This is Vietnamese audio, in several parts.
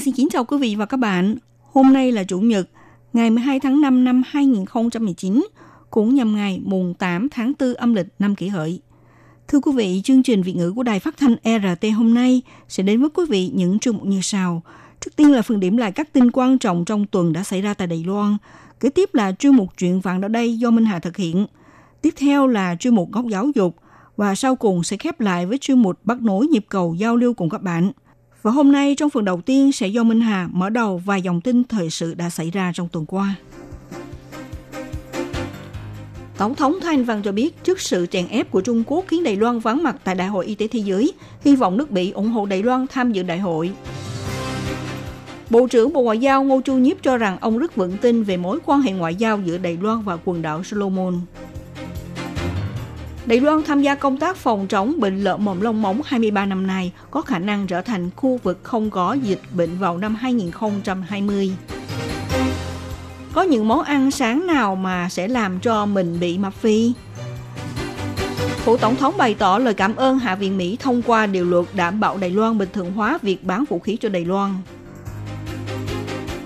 Xin kính chào quý vị và các bạn. Hôm nay là Chủ nhật, ngày 12 tháng 5 năm 2019, cũng nhằm ngày mùng 8 tháng 4 âm lịch năm kỷ hợi. Thưa quý vị, chương trình Việt ngữ của Đài Phát thanh RT hôm nay sẽ đến với quý vị những chương mục như sau. Trước tiên là phần điểm lại các tin quan trọng trong tuần đã xảy ra tại Đài Loan. Kế tiếp là chuyên mục chuyện vạn ở đây do Minh Hà thực hiện. Tiếp theo là chuyên mục góc giáo dục. Và sau cùng sẽ khép lại với chuyên mục bắt nối nhịp cầu giao lưu cùng các bạn. Và hôm nay trong phần đầu tiên sẽ do Minh Hà mở đầu vài dòng tin thời sự đã xảy ra trong tuần qua. Tổng thống Thanh Văn cho biết trước sự chèn ép của Trung Quốc khiến Đài Loan vắng mặt tại Đại hội Y tế Thế giới, hy vọng nước Mỹ ủng hộ Đài Loan tham dự đại hội. Bộ trưởng Bộ Ngoại giao Ngô Chu Nhiếp cho rằng ông rất vững tin về mối quan hệ ngoại giao giữa Đài Loan và quần đảo Solomon. Đài Loan tham gia công tác phòng chống bệnh lở mồm long móng 23 năm nay có khả năng trở thành khu vực không có dịch bệnh vào năm 2020. Có những món ăn sáng nào mà sẽ làm cho mình bị mập phi? Phủ Tổng thống bày tỏ lời cảm ơn Hạ viện Mỹ thông qua điều luật đảm bảo Đài Loan bình thường hóa việc bán vũ khí cho Đài Loan.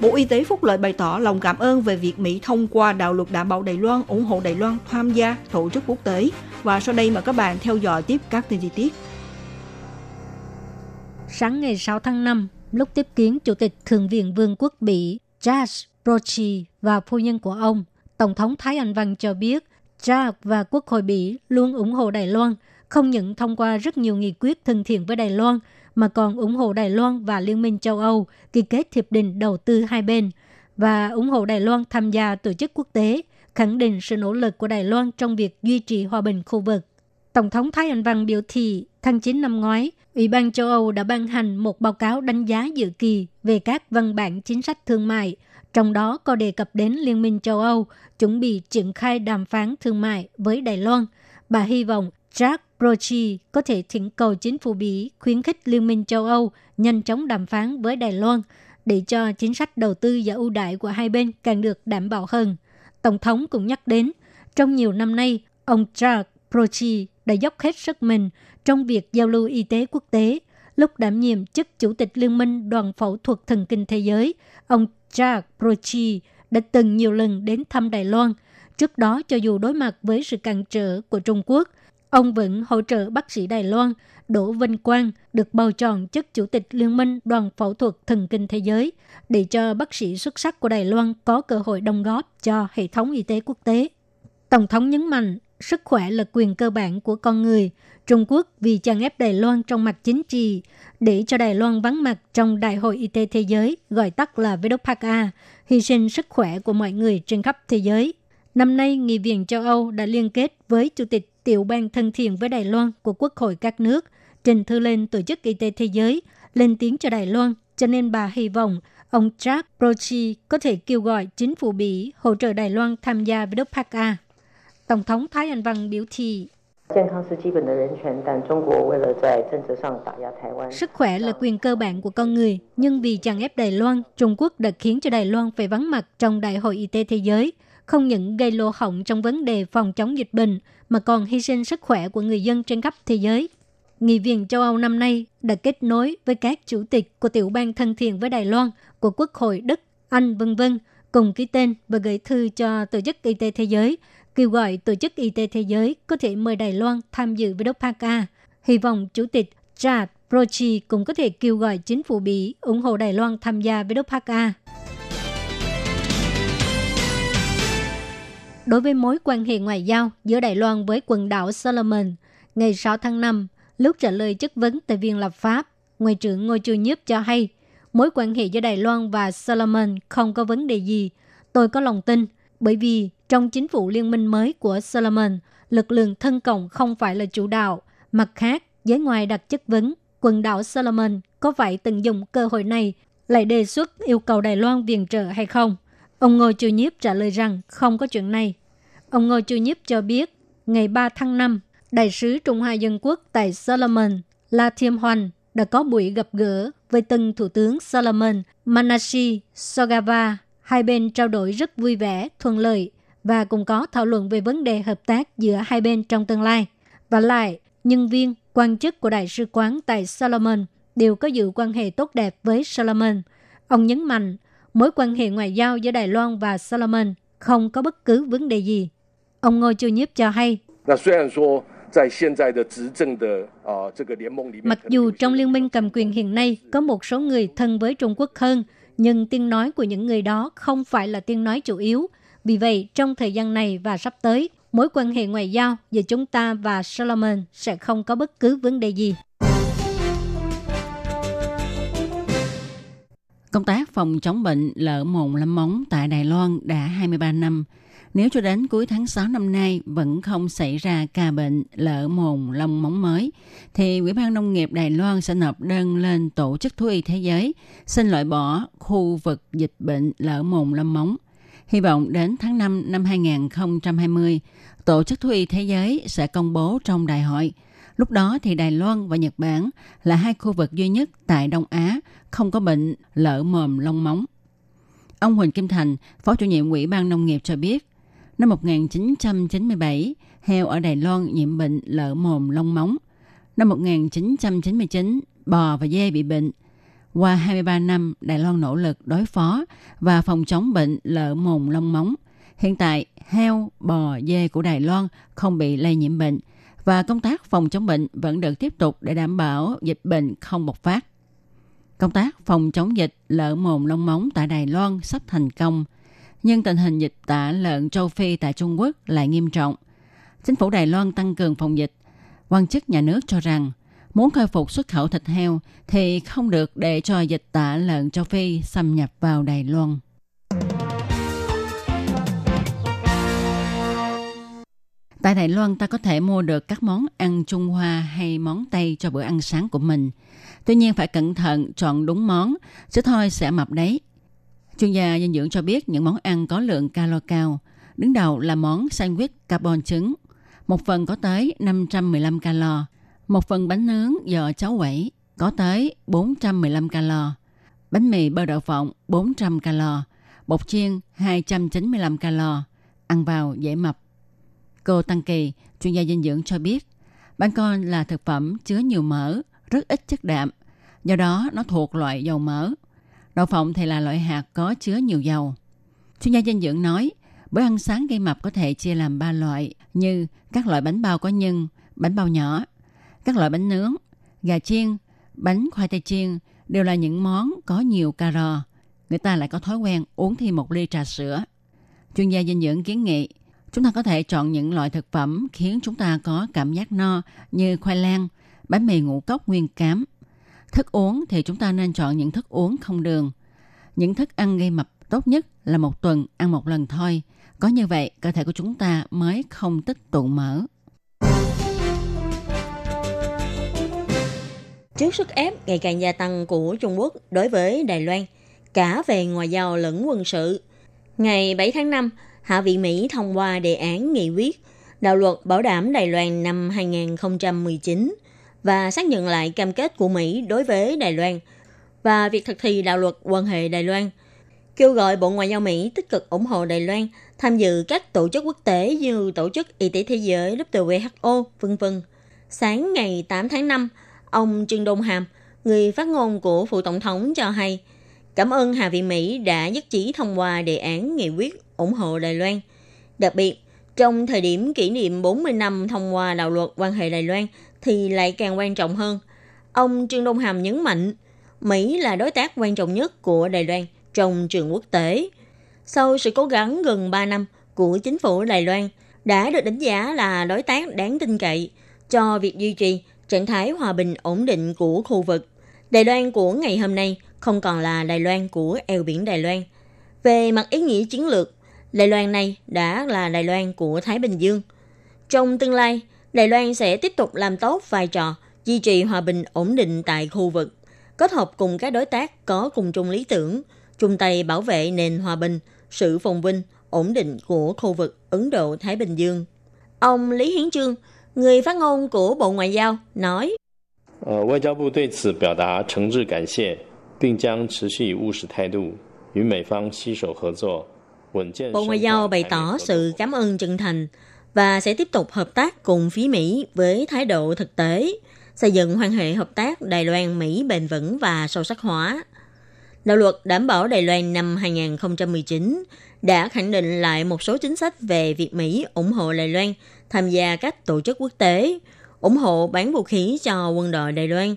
Bộ Y tế Phúc lợi bày tỏ lòng cảm ơn về việc Mỹ thông qua đạo luật đảm bảo Đài Loan ủng hộ Đài Loan tham gia tổ chức quốc tế. Và sau đây mời các bạn theo dõi tiếp các tin chi tiết. Sáng ngày 6 tháng 5, lúc tiếp kiến Chủ tịch Thượng viện Vương quốc Bỉ Charles Brochi và phu nhân của ông, Tổng thống Thái Anh Văn cho biết Charles và Quốc hội Bỉ luôn ủng hộ Đài Loan, không những thông qua rất nhiều nghị quyết thân thiện với Đài Loan, mà còn ủng hộ Đài Loan và Liên minh châu Âu ký kết hiệp định đầu tư hai bên và ủng hộ Đài Loan tham gia tổ chức quốc tế, khẳng định sự nỗ lực của Đài Loan trong việc duy trì hòa bình khu vực. Tổng thống Thái Anh Văn biểu thị tháng 9 năm ngoái, Ủy ban châu Âu đã ban hành một báo cáo đánh giá dự kỳ về các văn bản chính sách thương mại, trong đó có đề cập đến Liên minh châu Âu chuẩn bị triển khai đàm phán thương mại với Đài Loan. Bà hy vọng Jack Brochi có thể thỉnh cầu chính phủ Bỉ khuyến khích Liên minh châu Âu nhanh chóng đàm phán với Đài Loan để cho chính sách đầu tư và ưu đãi của hai bên càng được đảm bảo hơn. Tổng thống cũng nhắc đến, trong nhiều năm nay, ông Jack Brochi đã dốc hết sức mình trong việc giao lưu y tế quốc tế. Lúc đảm nhiệm chức Chủ tịch Liên minh Đoàn Phẫu thuật Thần kinh Thế giới, ông Jack Brochi đã từng nhiều lần đến thăm Đài Loan. Trước đó, cho dù đối mặt với sự cản trở của Trung Quốc, ông vẫn hỗ trợ bác sĩ Đài Loan Đỗ Vinh Quang được bầu chọn chức Chủ tịch Liên minh Đoàn Phẫu thuật Thần kinh Thế giới để cho bác sĩ xuất sắc của Đài Loan có cơ hội đóng góp cho hệ thống y tế quốc tế. Tổng thống nhấn mạnh, sức khỏe là quyền cơ bản của con người. Trung Quốc vì chèn ép Đài Loan trong mặt chính trị để cho Đài Loan vắng mặt trong Đại hội Y tế Thế giới, gọi tắt là WPA, hy sinh sức khỏe của mọi người trên khắp thế giới. Năm nay, Nghị viện châu Âu đã liên kết với Chủ tịch tiểu ban thân thiện với Đài Loan của quốc hội các nước, trình thư lên Tổ chức Y tế Thế giới, lên tiếng cho Đài Loan, cho nên bà hy vọng ông Jack Brochi có thể kêu gọi chính phủ Bỉ hỗ trợ Đài Loan tham gia với WPA. Tổng thống Thái Anh Văn biểu thị, Sức khỏe là quyền cơ bản của con người, nhưng vì chèn ép Đài Loan, Trung Quốc đã khiến cho Đài Loan phải vắng mặt trong Đại hội Y tế Thế giới, không những gây lỗ hổng trong vấn đề phòng chống dịch bệnh, mà còn hy sinh sức khỏe của người dân trên khắp thế giới. Nghị viện châu Âu năm nay đã kết nối với các chủ tịch của tiểu bang thân thiện với Đài Loan, của Quốc hội Đức, Anh, vân vân cùng ký tên và gửi thư cho Tổ chức Y tế Thế giới, kêu gọi Tổ chức Y tế Thế giới có thể mời Đài Loan tham dự với WPA. Hy vọng Chủ tịch Chad Brochi cũng có thể kêu gọi chính phủ Bỉ ủng hộ Đài Loan tham gia với WPA. Đối với mối quan hệ ngoại giao giữa Đài Loan với quần đảo Solomon, ngày 6 tháng 5, lúc trả lời chất vấn tại viên Lập pháp, Ngoại trưởng Ngô Chu Nhiếp cho hay, mối quan hệ giữa Đài Loan và Solomon không có vấn đề gì. Tôi có lòng tin, bởi vì trong chính phủ liên minh mới của Solomon, lực lượng thân cộng không phải là chủ đạo. Mặt khác, giới ngoài đặt chất vấn, quần đảo Solomon có phải tận dụng cơ hội này lại đề xuất yêu cầu Đài Loan viện trợ hay không? Ông Ngô Chu Nhiếp trả lời rằng không có chuyện này. Ông Ngô Chu Nhiếp cho biết, ngày 3 tháng 5, Đại sứ Trung Hoa Dân Quốc tại Solomon, La Thiêm Hoành, đã có buổi gặp gỡ với tân Thủ tướng Solomon Manashi Sogava. Hai bên trao đổi rất vui vẻ, thuận lợi và cùng có thảo luận về vấn đề hợp tác giữa hai bên trong tương lai. Và lại, nhân viên, quan chức của Đại sứ quán tại Solomon đều có dự quan hệ tốt đẹp với Solomon. Ông nhấn mạnh, mối quan hệ ngoại giao giữa Đài Loan và Solomon không có bất cứ vấn đề gì. Ông Ngô Chu Nhiếp cho hay, Mặc dù trong liên minh cầm quyền hiện nay có một số người thân với Trung Quốc hơn, nhưng tiếng nói của những người đó không phải là tiếng nói chủ yếu. Vì vậy, trong thời gian này và sắp tới, mối quan hệ ngoại giao giữa chúng ta và Solomon sẽ không có bất cứ vấn đề gì. Công tác phòng chống bệnh lở mồm lâm móng tại Đài Loan đã 23 năm. Nếu cho đến cuối tháng 6 năm nay vẫn không xảy ra ca bệnh lở mồm lông móng mới, thì Ủy ban Nông nghiệp Đài Loan sẽ nộp đơn lên Tổ chức Thú y Thế giới xin loại bỏ khu vực dịch bệnh lở mồm lông móng. Hy vọng đến tháng 5 năm 2020, Tổ chức Thú y Thế giới sẽ công bố trong đại hội. Lúc đó thì Đài Loan và Nhật Bản là hai khu vực duy nhất tại Đông Á không có bệnh lở mồm lông móng. Ông Huỳnh Kim Thành, Phó chủ nhiệm Ủy ban Nông nghiệp cho biết, năm 1997, heo ở Đài Loan nhiễm bệnh lở mồm long móng. Năm 1999, bò và dê bị bệnh. Qua 23 năm, Đài Loan nỗ lực đối phó và phòng chống bệnh lở mồm long móng. Hiện tại, heo, bò, dê của Đài Loan không bị lây nhiễm bệnh và công tác phòng chống bệnh vẫn được tiếp tục để đảm bảo dịch bệnh không bộc phát. Công tác phòng chống dịch lở mồm long móng tại Đài Loan sắp thành công, nhưng tình hình dịch tả lợn châu Phi tại Trung Quốc lại nghiêm trọng. Chính phủ Đài Loan tăng cường phòng dịch. Quan chức nhà nước cho rằng muốn khôi phục xuất khẩu thịt heo thì không được để cho dịch tả lợn châu Phi xâm nhập vào Đài Loan. Tại Đài Loan ta có thể mua được các món ăn Trung Hoa hay món Tây cho bữa ăn sáng của mình. Tuy nhiên phải cẩn thận chọn đúng món, chứ thôi sẽ mập đấy. Chuyên gia dinh dưỡng cho biết những món ăn có lượng calo cao. Đứng đầu là món sandwich carbon trứng. Một phần có tới 515 calo. Một phần bánh nướng giò cháo quẩy có tới 415 calo. Bánh mì bơ đậu phộng 400 calo. Bột chiên 295 calo. Ăn vào dễ mập. Cô Tăng Kỳ, chuyên gia dinh dưỡng cho biết, bánh con là thực phẩm chứa nhiều mỡ, rất ít chất đạm, do đó nó thuộc loại dầu mỡ. Đậu phộng thì là loại hạt có chứa nhiều dầu. Chuyên gia dinh dưỡng nói, bữa ăn sáng gây mập có thể chia làm ba loại như các loại bánh bao có nhân, bánh bao nhỏ, các loại bánh nướng, gà chiên, bánh khoai tây chiên đều là những món có nhiều calo. Người ta lại có thói quen uống thêm một ly trà sữa. Chuyên gia dinh dưỡng kiến nghị Chúng ta có thể chọn những loại thực phẩm khiến chúng ta có cảm giác no như khoai lang, bánh mì ngũ cốc nguyên cám. Thức uống thì chúng ta nên chọn những thức uống không đường. Những thức ăn gây mập tốt nhất là một tuần ăn một lần thôi. Có như vậy, cơ thể của chúng ta mới không tích tụ mỡ. Trước sức ép ngày càng gia tăng của Trung Quốc đối với Đài Loan, cả về ngoại giao lẫn quân sự, ngày 7 tháng 5, Hạ viện Mỹ thông qua đề án nghị quyết đạo luật bảo đảm Đài Loan năm 2019 và xác nhận lại cam kết của Mỹ đối với Đài Loan và việc thực thi đạo luật quan hệ Đài Loan, kêu gọi Bộ Ngoại giao Mỹ tích cực ủng hộ Đài Loan tham dự các tổ chức quốc tế như Tổ chức Y tế Thế giới WHO, vân vân. Sáng ngày 8 tháng 5, ông Trương Đông Hàm, người phát ngôn của phụ tổng thống cho hay, cảm ơn Hạ viện Mỹ đã nhất trí thông qua đề án nghị quyết ủng hộ Đài Loan. Đặc biệt, trong thời điểm kỷ niệm 40 năm thông qua đạo luật quan hệ Đài Loan thì lại càng quan trọng hơn. Ông Trương Đông Hàm nhấn mạnh, Mỹ là đối tác quan trọng nhất của Đài Loan trong trường quốc tế. Sau sự cố gắng gần 3 năm của chính phủ Đài Loan đã được đánh giá là đối tác đáng tin cậy cho việc duy trì trạng thái hòa bình ổn định của khu vực. Đài Loan của ngày hôm nay không còn là Đài Loan của eo biển Đài Loan. Về mặt ý nghĩa chiến lược, Đài Loan này đã là Đài Loan của Thái Bình Dương. Trong tương lai, Đài Loan sẽ tiếp tục làm tốt vai trò duy trì hòa bình ổn định tại khu vực kết hợp cùng các đối tác có cùng chung lý tưởng, chung tay bảo vệ nền hòa bình, sự phồn vinh, ổn định của khu vực Ấn Độ-Thái Bình Dương. Ông Lý Hiến Trương, người phát ngôn của Bộ Ngoại giao, nói 呃，外交部对此表达诚挚感谢，并将持续以务实态度与美方携手合作，稳健。 Bộ Ngoại giao bày tỏ sự cảm ơn chân thành và sẽ tiếp tục hợp tác cùng phía Mỹ với thái độ thực tế, xây dựng quan hệ hợp tác Đài Loan-Mỹ bền vững và sâu sắc hóa. Đạo luật đảm bảo Đài Loan năm 2019 đã khẳng định lại một số chính sách về việc Mỹ ủng hộ Đài Loan tham gia các tổ chức quốc tế, ủng hộ bán vũ khí cho quân đội Đài Loan,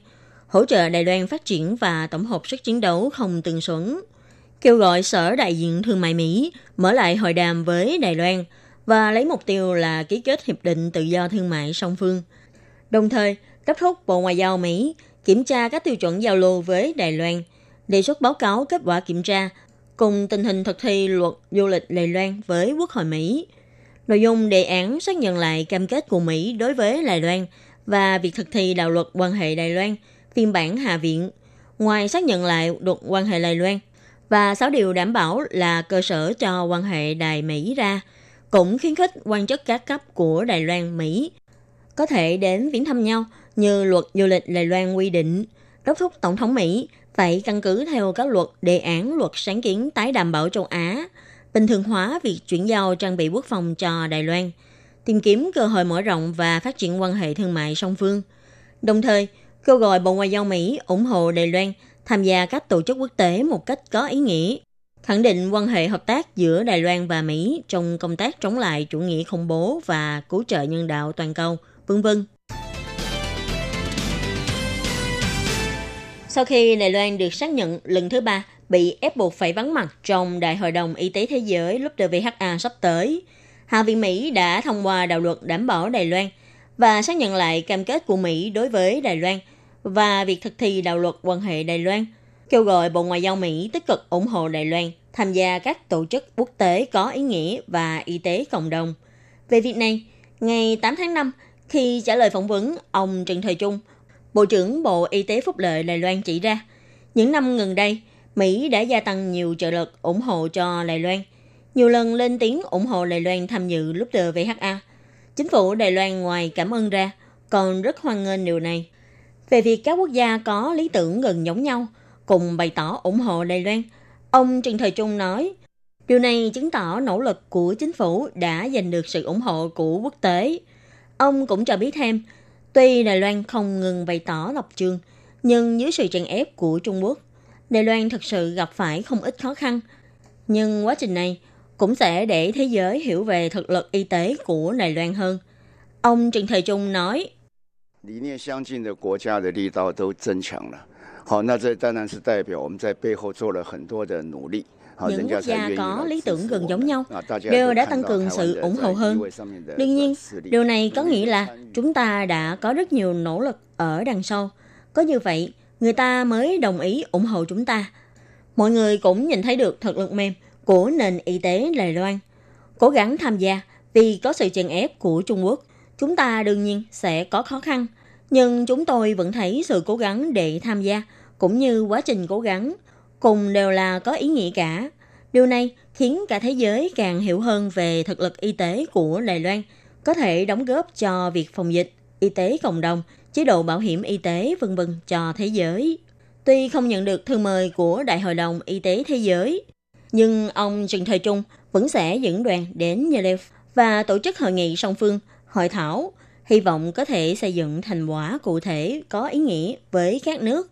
hỗ trợ Đài Loan phát triển và tổng hợp sức chiến đấu không tương xuẩn, kêu gọi Sở Đại diện Thương mại Mỹ mở lại hội đàm với Đài Loan và lấy mục tiêu là ký kết hiệp định tự do thương mại song phương. Đồng thời, đốc thúc Bộ Ngoại giao Mỹ kiểm tra các tiêu chuẩn giao lưu với Đài Loan, đề xuất báo cáo kết quả kiểm tra cùng tình hình thực thi luật du lịch Đài Loan với Quốc hội Mỹ. Nội dung đề án xác nhận lại cam kết của Mỹ đối với Đài Loan và việc thực thi đạo luật quan hệ Đài Loan, phiên bản Hạ viện. Ngoài xác nhận lại luật quan hệ Đài Loan và 6 điều đảm bảo là cơ sở cho quan hệ Đài Mỹ ra, cũng khuyến khích quan chức các cấp của Đài Loan Mỹ có thể đến viếng thăm nhau như luật du lịch Đài Loan quy định, đốc thúc Tổng thống Mỹ phải căn cứ theo các luật đề án luật sáng kiến tái đảm bảo châu Á, bình thường hóa việc chuyển giao trang bị quốc phòng cho Đài Loan, tìm kiếm cơ hội mở rộng và phát triển quan hệ thương mại song phương. Đồng thời, kêu gọi Bộ Ngoại giao Mỹ ủng hộ Đài Loan tham gia các tổ chức quốc tế một cách có ý nghĩa, khẳng định quan hệ hợp tác giữa Đài Loan và Mỹ trong công tác chống lại chủ nghĩa khủng bố và cứu trợ nhân đạo toàn cầu, vân vân. Sau khi Đài Loan được xác nhận lần thứ ba bị ép buộc phải vắng mặt trong Đại hội đồng Y tế Thế giới lúc WHA sắp tới, Hạ viện Mỹ đã thông qua đạo luật đảm bảo Đài Loan và xác nhận lại cam kết của Mỹ đối với Đài Loan và việc thực thi đạo luật quan hệ Đài Loan, kêu gọi Bộ Ngoại giao Mỹ tích cực ủng hộ Đài Loan tham gia các tổ chức quốc tế có ý nghĩa và y tế cộng đồng. Về việc này, ngày 8 tháng 5, khi trả lời phỏng vấn, ông Trần Thời Trung, Bộ trưởng Bộ Y tế Phúc lợi Đài Loan chỉ ra, những năm gần đây, Mỹ đã gia tăng nhiều trợ lực ủng hộ cho Đài Loan, nhiều lần lên tiếng ủng hộ Đài Loan tham dự lúc WHA. Chính phủ Đài Loan ngoài cảm ơn ra, còn rất hoan nghênh điều này. Về việc các quốc gia có lý tưởng gần giống nhau, cùng bày tỏ ủng hộ Đài Loan, ông Trần Thời Trung nói, điều này chứng tỏ nỗ lực của chính phủ đã giành được sự ủng hộ của quốc tế. Ông cũng cho biết thêm, tuy Đài Loan không ngừng bày tỏ lập trường, nhưng dưới sự chèn ép của Trung Quốc, Đài Loan thực sự gặp phải không ít khó khăn. Nhưng quá trình này cũng sẽ để thế giới hiểu về thực lực y tế của Đài Loan hơn. Ông Trần Thời Trung nói, 理念相近的国家的力道都增强了。 好，那这当然是代表我们在背后做了很多的努力。好， những 人家 quốc 才愿 gia 意 có 来 lý 支持 tưởng 我 gần 们 giống nhau 啊，大家 đều 都 đã 看 tăng 到 cường 台 sự 湾 ủng 的 hộ 在 hơn. 地位上面的 Đương nhiên, 实力 điều này có愿意 nghĩa là 参与 chúng ta đã có rất nhiều nỗ lực ở đằng sau. Có như vậy, người ta mới đồng ý ủng hộ chúng ta. Mọi người cũng nhìn thấy được thực lực mềm của nền y tế Đài Loan. Cố gắng tham gia vì có sự chèn ép của Trung Quốc. Chúng ta đương nhiên sẽ có khó khăn. Nhưng chúng tôi vẫn thấy sự cố gắng để tham gia cũng như quá trình cố gắng cùng đều là có ý nghĩa cả. Điều này khiến cả thế giới càng hiểu hơn về thực lực y tế của Đài Loan, có thể đóng góp cho việc phòng dịch, y tế cộng đồng, chế độ bảo hiểm y tế vân vân cho thế giới. Tuy không nhận được thư mời của Đại hội đồng Y tế Thế giới, nhưng ông Trần Thời Trung vẫn sẽ dẫn đoàn đến Geneva và tổ chức hội nghị song phương, hội thảo, hy vọng có thể xây dựng thành quả cụ thể có ý nghĩa với các nước,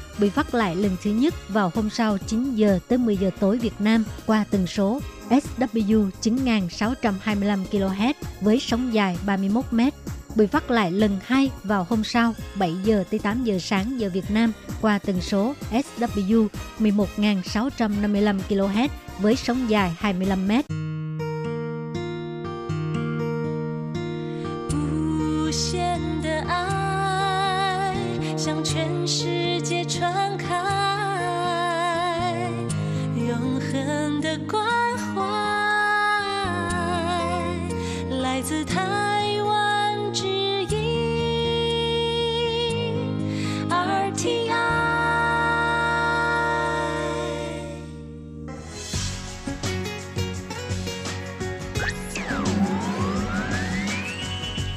Bị phát lại lần thứ nhất vào hôm sau 9 giờ tới 10 giờ tối Việt Nam qua tần số SW 9625 kHz với sóng dài 31 m. bị phát lại lần hai vào hôm sau 7 giờ tới 8 giờ sáng giờ Việt Nam qua tần số SW 11.655 kHz với sóng dài 25 mét.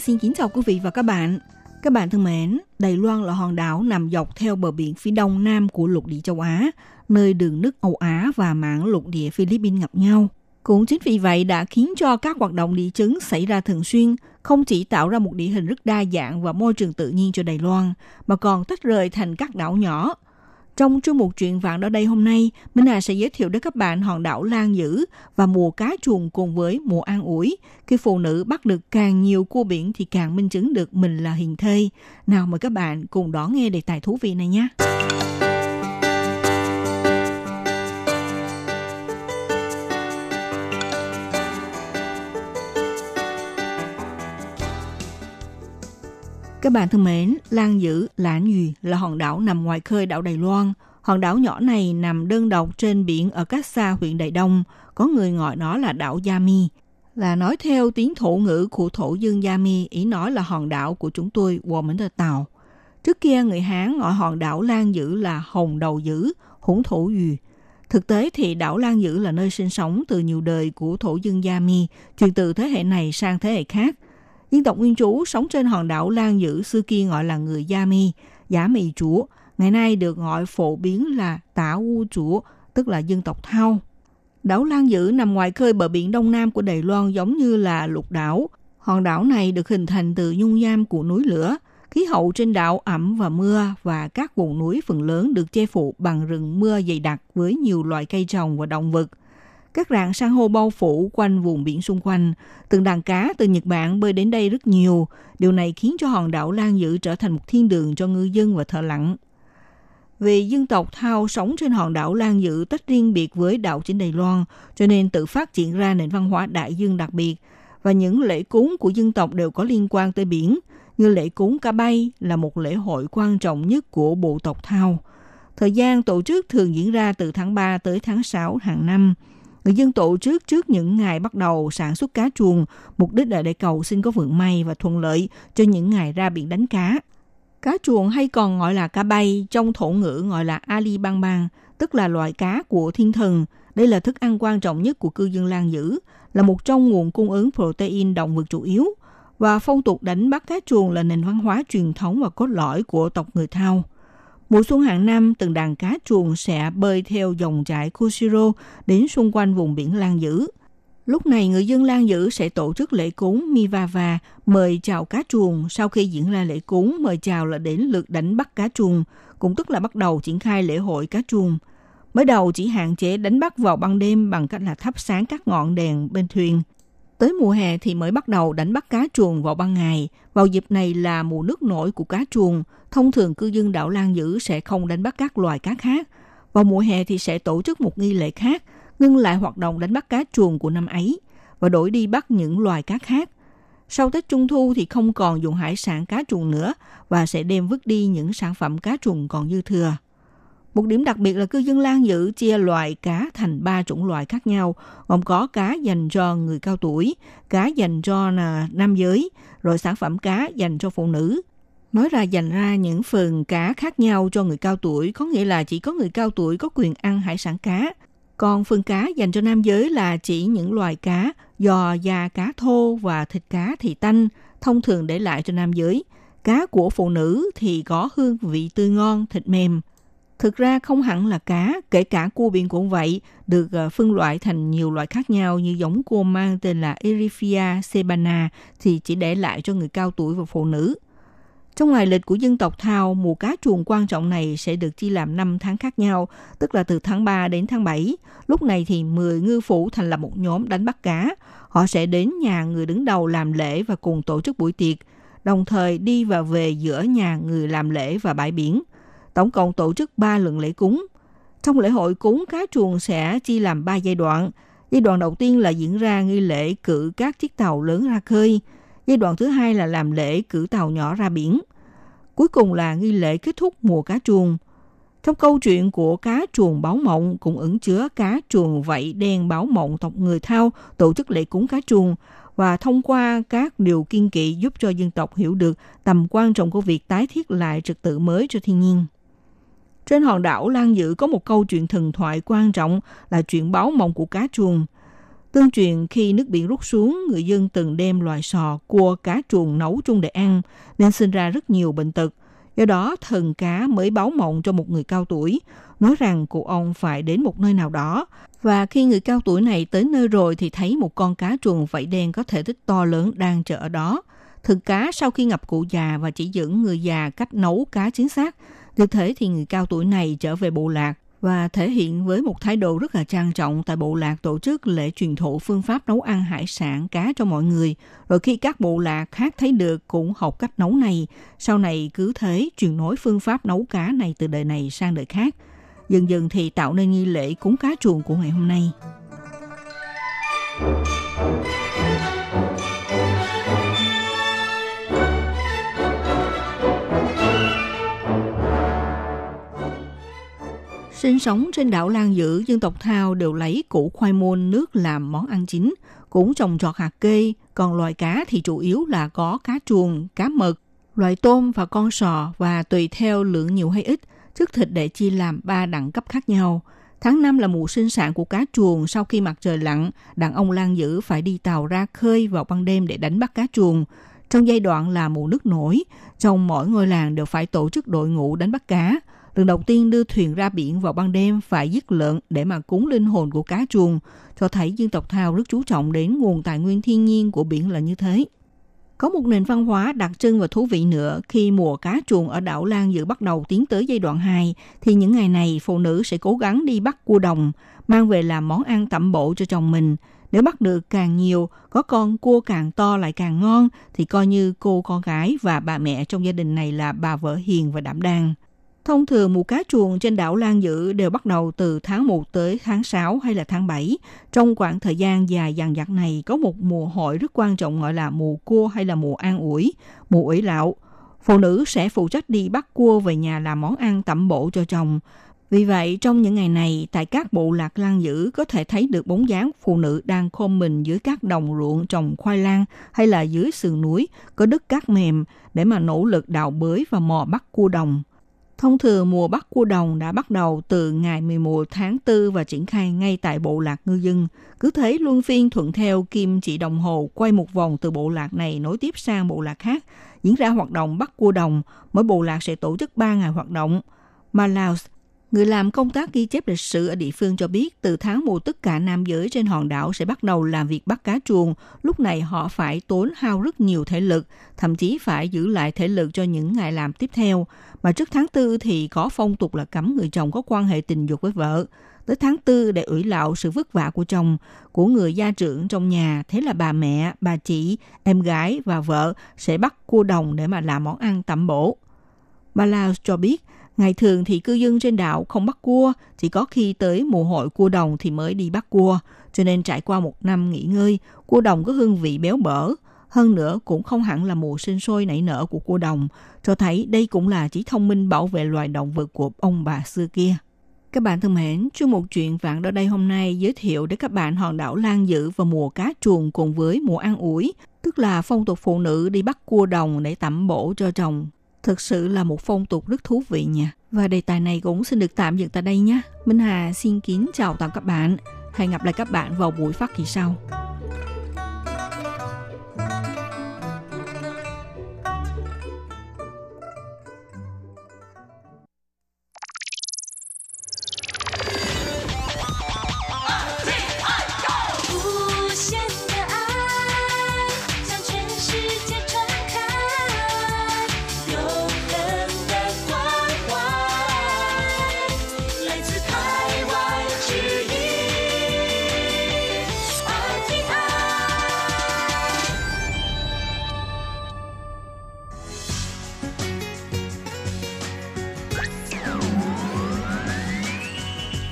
Xin kính chào quý vị và các bạn. Các bạn thân mến, Đài Loan là hòn đảo nằm dọc theo bờ biển phía đông nam của lục địa châu Á, nơi đường nước Âu Á và mảng lục địa Philippines gặp nhau. Cũng chính vì vậy đã khiến cho các hoạt động địa chấn xảy ra thường xuyên, không chỉ tạo ra một địa hình rất đa dạng và môi trường tự nhiên cho Đài Loan, mà còn tách rời thành các đảo nhỏ. Trong chương mục chuyện vạn ở đây hôm nay, Minh Hà sẽ giới thiệu đến các bạn hòn đảo Lan Dữ và mùa cá chuồng cùng với mùa an ủi. Khi phụ nữ bắt được càng nhiều cua biển thì càng minh chứng được mình là hiền thê. Nào mời các bạn cùng đón nghe đề tài thú vị này nhé. Các bạn thân mến, Lan Dữ, Lãn Dùy là hòn đảo nằm ngoài khơi đảo Đài Loan. Hòn đảo nhỏ này nằm đơn độc trên biển ở cách xa huyện Đài Đông. Có người gọi nó là đảo Yami. Là nói theo tiếng thổ ngữ của thổ dân Gia Mi, ý nói là hòn đảo của chúng tôi, của mình là Tàu. Trước kia người Hán gọi hòn đảo Lan Dữ là Hồng Đầu Dữ, hủng thổ dùy. Thực tế thì đảo Lan Dữ là nơi sinh sống từ nhiều đời của thổ dân Gia Mi, truyền từ thế hệ này sang thế hệ khác. Dân tộc nguyên trú sống trên hòn đảo Lan Dữ xưa kia gọi là người Yami, giả mì chúa, ngày nay được gọi phổ biến là tả u chúa, tức là dân tộc Thao. Đảo Lan Dữ nằm ngoài khơi bờ biển đông nam của Đài Loan giống như là lục đảo. Hòn đảo này được hình thành từ nhung nham của núi lửa. Khí hậu trên đảo ẩm và mưa và các vùng núi phần lớn được che phủ bằng rừng mưa dày đặc với nhiều loại cây trồng và động vật. Các rạn san hô bao phủ quanh vùng biển xung quanh. Từng đàn cá từ Nhật Bản bơi đến đây rất nhiều. Điều này khiến cho hòn đảo Lan Dữ trở thành một thiên đường cho ngư dân và thợ lặn. Vì dân tộc Thao sống trên hòn đảo Lan Dữ tách riêng biệt với đảo chính Đài Loan, cho nên tự phát triển ra nền văn hóa đại dương đặc biệt. Và những lễ cúng của dân tộc đều có liên quan tới biển, như lễ cúng cá bay là một lễ hội quan trọng nhất của bộ tộc Thao. Thời gian tổ chức thường diễn ra từ tháng 3 tới tháng 6 hàng năm. Người dân tổ chức trước những ngày bắt đầu sản xuất cá chuồng, mục đích là để cầu xin có vượng may và thuận lợi cho những ngày ra biển đánh cá. Cá chuồng hay còn gọi là cá bay, trong thổ ngữ gọi là Ali bang bang, tức là loại cá của thiên thần. Đây là thức ăn quan trọng nhất của cư dân Lan Dữ, là một trong nguồn cung ứng protein động vật chủ yếu. Và phong tục đánh bắt cá chuồng là nền văn hóa truyền thống và cốt lõi của tộc người Thao. Mùa xuân hàng năm, từng đàn cá chuồng sẽ bơi theo dòng chảy Kushiro đến xung quanh vùng biển Lan Dữ. Lúc này, người dân Lan Dữ sẽ tổ chức lễ cúng Mivava, mời chào cá chuồng. Sau khi diễn ra lễ cúng, mời chào là đến lượt đánh bắt cá chuồng, cũng tức là bắt đầu triển khai lễ hội cá chuồng. Mới đầu chỉ hạn chế đánh bắt vào ban đêm bằng cách là thắp sáng các ngọn đèn bên thuyền. Tới mùa hè thì mới bắt đầu đánh bắt cá chuồng vào ban ngày. Vào dịp này là mùa nước nổi của cá chuồng. Thông thường cư dân đảo Lan Dữ sẽ không đánh bắt các loài cá khác. Vào mùa hè thì sẽ tổ chức một nghi lễ khác, ngưng lại hoạt động đánh bắt cá chuồng của năm ấy và đổi đi bắt những loài cá khác. Sau Tết Trung Thu thì không còn dùng hải sản cá chuồng nữa và sẽ đem vứt đi những sản phẩm cá chuồng còn dư thừa. Một điểm đặc biệt là cư dân Lan Dữ chia loại cá thành ba chủng loại khác nhau, gồm có cá dành cho người cao tuổi, cá dành cho là nam giới, rồi sản phẩm cá dành cho phụ nữ. Nói ra dành ra những phần cá khác nhau cho người cao tuổi có nghĩa là chỉ có người cao tuổi có quyền ăn hải sản cá. Còn phần cá dành cho nam giới là chỉ những loài cá giò da cá thô và thịt cá thì tanh, thông thường để lại cho nam giới. Cá của phụ nữ thì có hương vị tươi ngon, thịt mềm. Thực ra không hẳn là cá, kể cả cua biển cũng vậy, được ờ, phân loại thành nhiều loại khác nhau như giống cua mang tên là Erythria sebana thì chỉ để lại cho người cao tuổi và phụ nữ. Trong ngày lịch của dân tộc Thao, mùa cá chuồng quan trọng này sẽ được chia làm 5 tháng khác nhau, tức là từ tháng 3 đến tháng 7. Lúc này thì 10 ngư phủ thành lập một nhóm đánh bắt cá. Họ sẽ đến nhà người đứng đầu làm lễ và cùng tổ chức buổi tiệc, đồng thời đi và về giữa nhà người làm lễ và bãi biển. Tổng cộng tổ chức 3 lần lễ cúng. Trong lễ hội cúng, cá chuồng sẽ chia làm 3 giai đoạn. Giai đoạn đầu tiên là diễn ra nghi lễ cử các chiếc tàu lớn ra khơi – Giai đoạn thứ hai là làm lễ cử tàu nhỏ ra biển. Cuối cùng là nghi lễ kết thúc mùa cá chuồng. Trong câu chuyện của cá chuồng báo mộng cũng ứng chứa cá chuồng vẫy đen báo mộng tộc người Thao tổ chức lễ cúng cá chuồng và thông qua các điều kiên kỵ giúp cho dân tộc hiểu được tầm quan trọng của việc tái thiết lại trật tự mới cho thiên nhiên. Trên hòn đảo Lan Dự có một câu chuyện thần thoại quan trọng là chuyện báo mộng của cá chuồng. Tương truyền khi nước biển rút xuống, người dân từng đem loài sò, cua, cá chuồng nấu chung để ăn, nên sinh ra rất nhiều bệnh tật. Do đó, thần cá mới báo mộng cho một người cao tuổi, nói rằng cụ ông phải đến một nơi nào đó. Và khi người cao tuổi này tới nơi rồi thì thấy một con cá chuồng vảy đen có thể tích to lớn đang chờ ở đó. Thần cá sau khi ngập cụ già và chỉ dẫn người già cách nấu cá chính xác, Thực thế thì người cao tuổi này trở về bộ lạc và thể hiện với một thái độ rất là trang trọng tại bộ lạc tổ chức lễ truyền thụ phương pháp nấu ăn hải sản cá cho mọi người. Rồi khi các bộ lạc khác thấy được cũng học cách nấu này, sau này cứ thế truyền nối phương pháp nấu cá này từ đời này sang đời khác. Dần dần thì tạo nên nghi lễ cúng cá chuồng của ngày hôm nay. Sinh sống trên đảo Lan Dữ, dân tộc Thao đều lấy củ khoai môn nước làm món ăn chính, cũng trồng trọt hạt kê, còn loài cá thì chủ yếu là có cá chuồng, cá mực, loại tôm và con sò và tùy theo lượng nhiều hay ít, thức thịt để chia làm ba đẳng cấp khác nhau. Tháng 5 là mùa sinh sản của cá chuồng sau khi mặt trời lặn, đàn ông Lan Dữ phải đi tàu ra khơi vào ban đêm để đánh bắt cá chuồng. Trong giai đoạn là mùa nước nổi, trong mỗi ngôi làng đều phải tổ chức đội ngũ đánh bắt cá – lần đầu tiên đưa thuyền ra biển vào ban đêm phải giết lợn để mà cúng linh hồn của cá chuồng, cho thấy dân tộc Thao rất chú trọng đến nguồn tài nguyên thiên nhiên của biển là như thế. Có một nền văn hóa đặc trưng và thú vị nữa, khi mùa cá chuồng ở đảo Lan Dự bắt đầu tiến tới giai đoạn 2, thì những ngày này phụ nữ sẽ cố gắng đi bắt cua đồng, mang về làm món ăn tẩm bổ cho chồng mình. Nếu bắt được càng nhiều, có con cua càng to lại càng ngon, thì coi như cô con gái và bà mẹ trong gia đình này là bà vợ hiền và đảm đang. Thông thường mùa cá chuồng trên đảo Lan Dự đều bắt đầu từ tháng 1 tới tháng 6 hay là tháng 7. Trong khoảng thời gian dài dằng dặc này có một mùa hội rất quan trọng gọi là mùa cua hay là mùa an ủi, mùa ủi lạo. Phụ nữ sẽ phụ trách đi bắt cua về nhà làm món ăn tẩm bổ cho chồng. Vì vậy, trong những ngày này, tại các bộ lạc lan dữ có thể thấy được bóng dáng phụ nữ đang khom mình dưới các đồng ruộng trồng khoai lang hay là dưới sườn núi có đất cát mềm để mà nỗ lực đào bới và mò bắt cua đồng. Thông thường mùa bắt cua đồng đã bắt đầu từ ngày 11 tháng 4 và triển khai ngay tại bộ lạc ngư dân. Cứ thế luân phiên thuận theo kim chỉ đồng hồ quay một vòng từ bộ lạc này nối tiếp sang bộ lạc khác, diễn ra hoạt động bắt cua đồng. Mỗi bộ lạc sẽ tổ chức 3 ngày hoạt động. Malaus Người làm công tác ghi chép lịch sử ở địa phương cho biết từ tháng 1 tất cả nam giới trên hòn đảo sẽ bắt đầu làm việc bắt cá chuồng. Lúc này họ phải tốn hao rất nhiều thể lực, thậm chí phải giữ lại thể lực cho những ngày làm tiếp theo. Mà trước tháng 4 thì có phong tục là cấm người chồng có quan hệ tình dục với vợ. Tới tháng 4 để ủy lạo sự vất vả của chồng, của người gia trưởng trong nhà, thế là bà mẹ, bà chị, em gái và vợ sẽ bắt cua đồng để mà làm món ăn tẩm bổ. Bà Laos cho biết, Ngày thường thì cư dân trên đảo không bắt cua, chỉ có khi tới mùa hội cua đồng thì mới đi bắt cua. Cho nên trải qua một năm nghỉ ngơi, cua đồng có hương vị béo bở. Hơn nữa cũng không hẳn là mùa sinh sôi nảy nở của cua đồng, cho thấy đây cũng là chỉ thông minh bảo vệ loài động vật của ông bà xưa kia. Các bạn thân mến, chương một chuyện vạn đó đây hôm nay giới thiệu để các bạn hòn đảo Lan Dự vào mùa cá chuồng cùng với mùa ăn ủi, tức là phong tục phụ nữ đi bắt cua đồng để tẩm bổ cho chồng Thực sự là một phong tục rất thú vị nha. Và đề tài này cũng xin được tạm dừng tại đây nhé. Minh Hà xin kính chào tạm các bạn. Hẹn gặp lại các bạn vào buổi phát kỳ sau.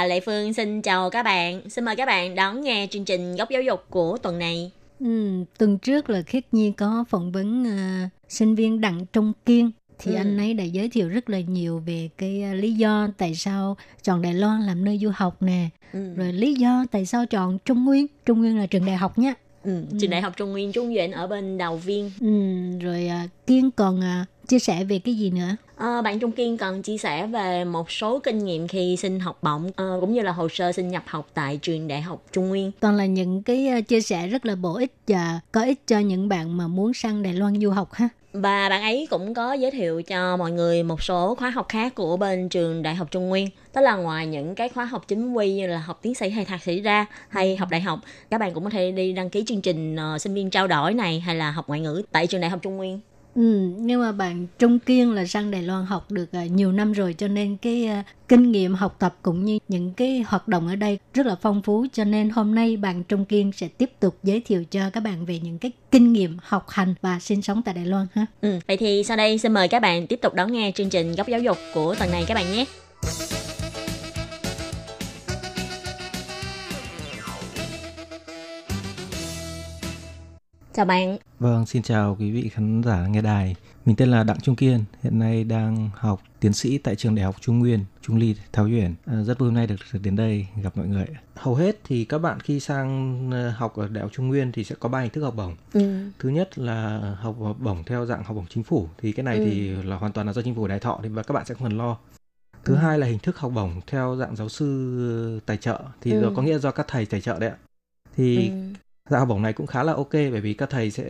Và Lệ Phương xin chào các bạn. Xin mời các bạn đón nghe chương trình Góc Giáo dục của tuần này. Ừ, tuần trước là Khiết Nhi có phỏng vấn uh, sinh viên Đặng Trung Kiên thì Ừ. anh ấy đã giới thiệu rất là nhiều về cái uh, lý do tại sao chọn Đài Loan làm nơi du học nè, Ừ. rồi lý do tại sao chọn Trung Nguyên. Trung Nguyên là trường đại học nhé. Ừ. Trường Đại học Trung Nguyên Trung Duyện ở bên Đào Viên. Ừ, rồi uh, Kiên còn uh, chia sẻ về cái gì nữa? Ờ, bạn Trung Kiên còn chia sẻ về một số kinh nghiệm khi xin học bổng ờ, cũng như là hồ sơ xin nhập học tại trường Đại học Trung Nguyên. Toàn là những cái uh, chia sẻ rất là bổ ích và có ích cho những bạn mà muốn sang Đài Loan du học ha. Và bạn ấy cũng có giới thiệu cho mọi người một số khóa học khác của bên trường Đại học Trung Nguyên. Tức là ngoài những cái khóa học chính quy như là học tiến sĩ hay thạc sĩ ra hay học đại học, các bạn cũng có thể đi đăng ký chương trình ờ, sinh viên trao đổi này hay là học ngoại ngữ tại trường Đại học Trung Nguyên. Ừ, nhưng mà bạn Trung Kiên là sang Đài Loan học được à, nhiều năm rồi cho nên cái à, kinh nghiệm học tập cũng như những cái hoạt động ở đây rất là phong phú cho nên hôm nay bạn Trung Kiên sẽ tiếp tục giới thiệu cho các bạn về những cái kinh nghiệm học hành và sinh sống tại Đài Loan ha. Ừ, vậy thì sau đây xin mời các bạn tiếp tục đón nghe chương trình Góc Giáo dục của tuần này các bạn nhé. Chào bạn, Vâng, xin chào quý vị khán giả nghe đài. Mình tên là Đặng Trung Kiên, hiện nay đang học tiến sĩ tại trường Đại học Trung Nguyên, Trung Ly, Thảo Uyển. À, rất vui hôm nay được, được đến đây gặp mọi người. Hầu hết thì các bạn khi sang ờ, học ở Đại học Trung Nguyên thì sẽ có ba hình thức học bổng. ừ, Thứ nhất là học bổng theo dạng học bổng chính phủ, thì cái này Ừ. thì là hoàn toàn là do chính phủ đài thọ thì và các bạn sẽ không cần lo. Thứ Ừ. hai là hình thức học bổng theo dạng giáo sư tài trợ thì Ừ. có nghĩa do các thầy tài trợ đấy ạ. Thì ừ, Dạ học bổng này cũng khá là ok bởi vì các thầy sẽ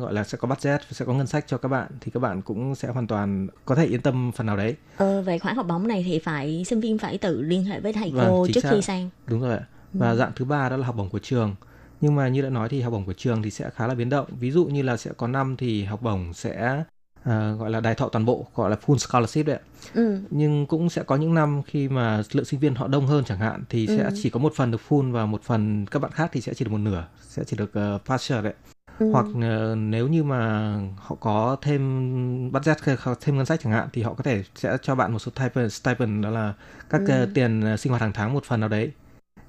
gọi là sẽ có budget, sẽ có ngân sách cho các bạn thì các bạn cũng sẽ hoàn toàn có thể yên tâm phần nào đấy. ờ, về khoản học bổng này thì phải sinh viên phải tự liên hệ với thầy Vâng, cô trước xác. khi sang. Đúng rồi ạ. Và Ừ. dạng thứ ba đó là học bổng của trường. Nhưng mà như đã nói thì học bổng của trường thì sẽ khá là biến động. Ví dụ như là sẽ có năm thì học bổng sẽ à, gọi là đài thọ toàn bộ, gọi là full scholarship đấy ạ. Ừ, Nhưng cũng sẽ có những năm khi mà lượng sinh viên họ đông hơn chẳng hạn thì sẽ Ừ. chỉ có một phần được full và một phần các bạn khác thì sẽ chỉ được một nửa, sẽ chỉ được uh, partial đấy. ừ, hoặc ờ, nếu như mà họ có thêm budget thêm ngân sách chẳng hạn thì họ có thể sẽ cho bạn một số stipend, stipend đó là các Ừ. ờ, tiền ờ, sinh hoạt hàng tháng một phần nào đấy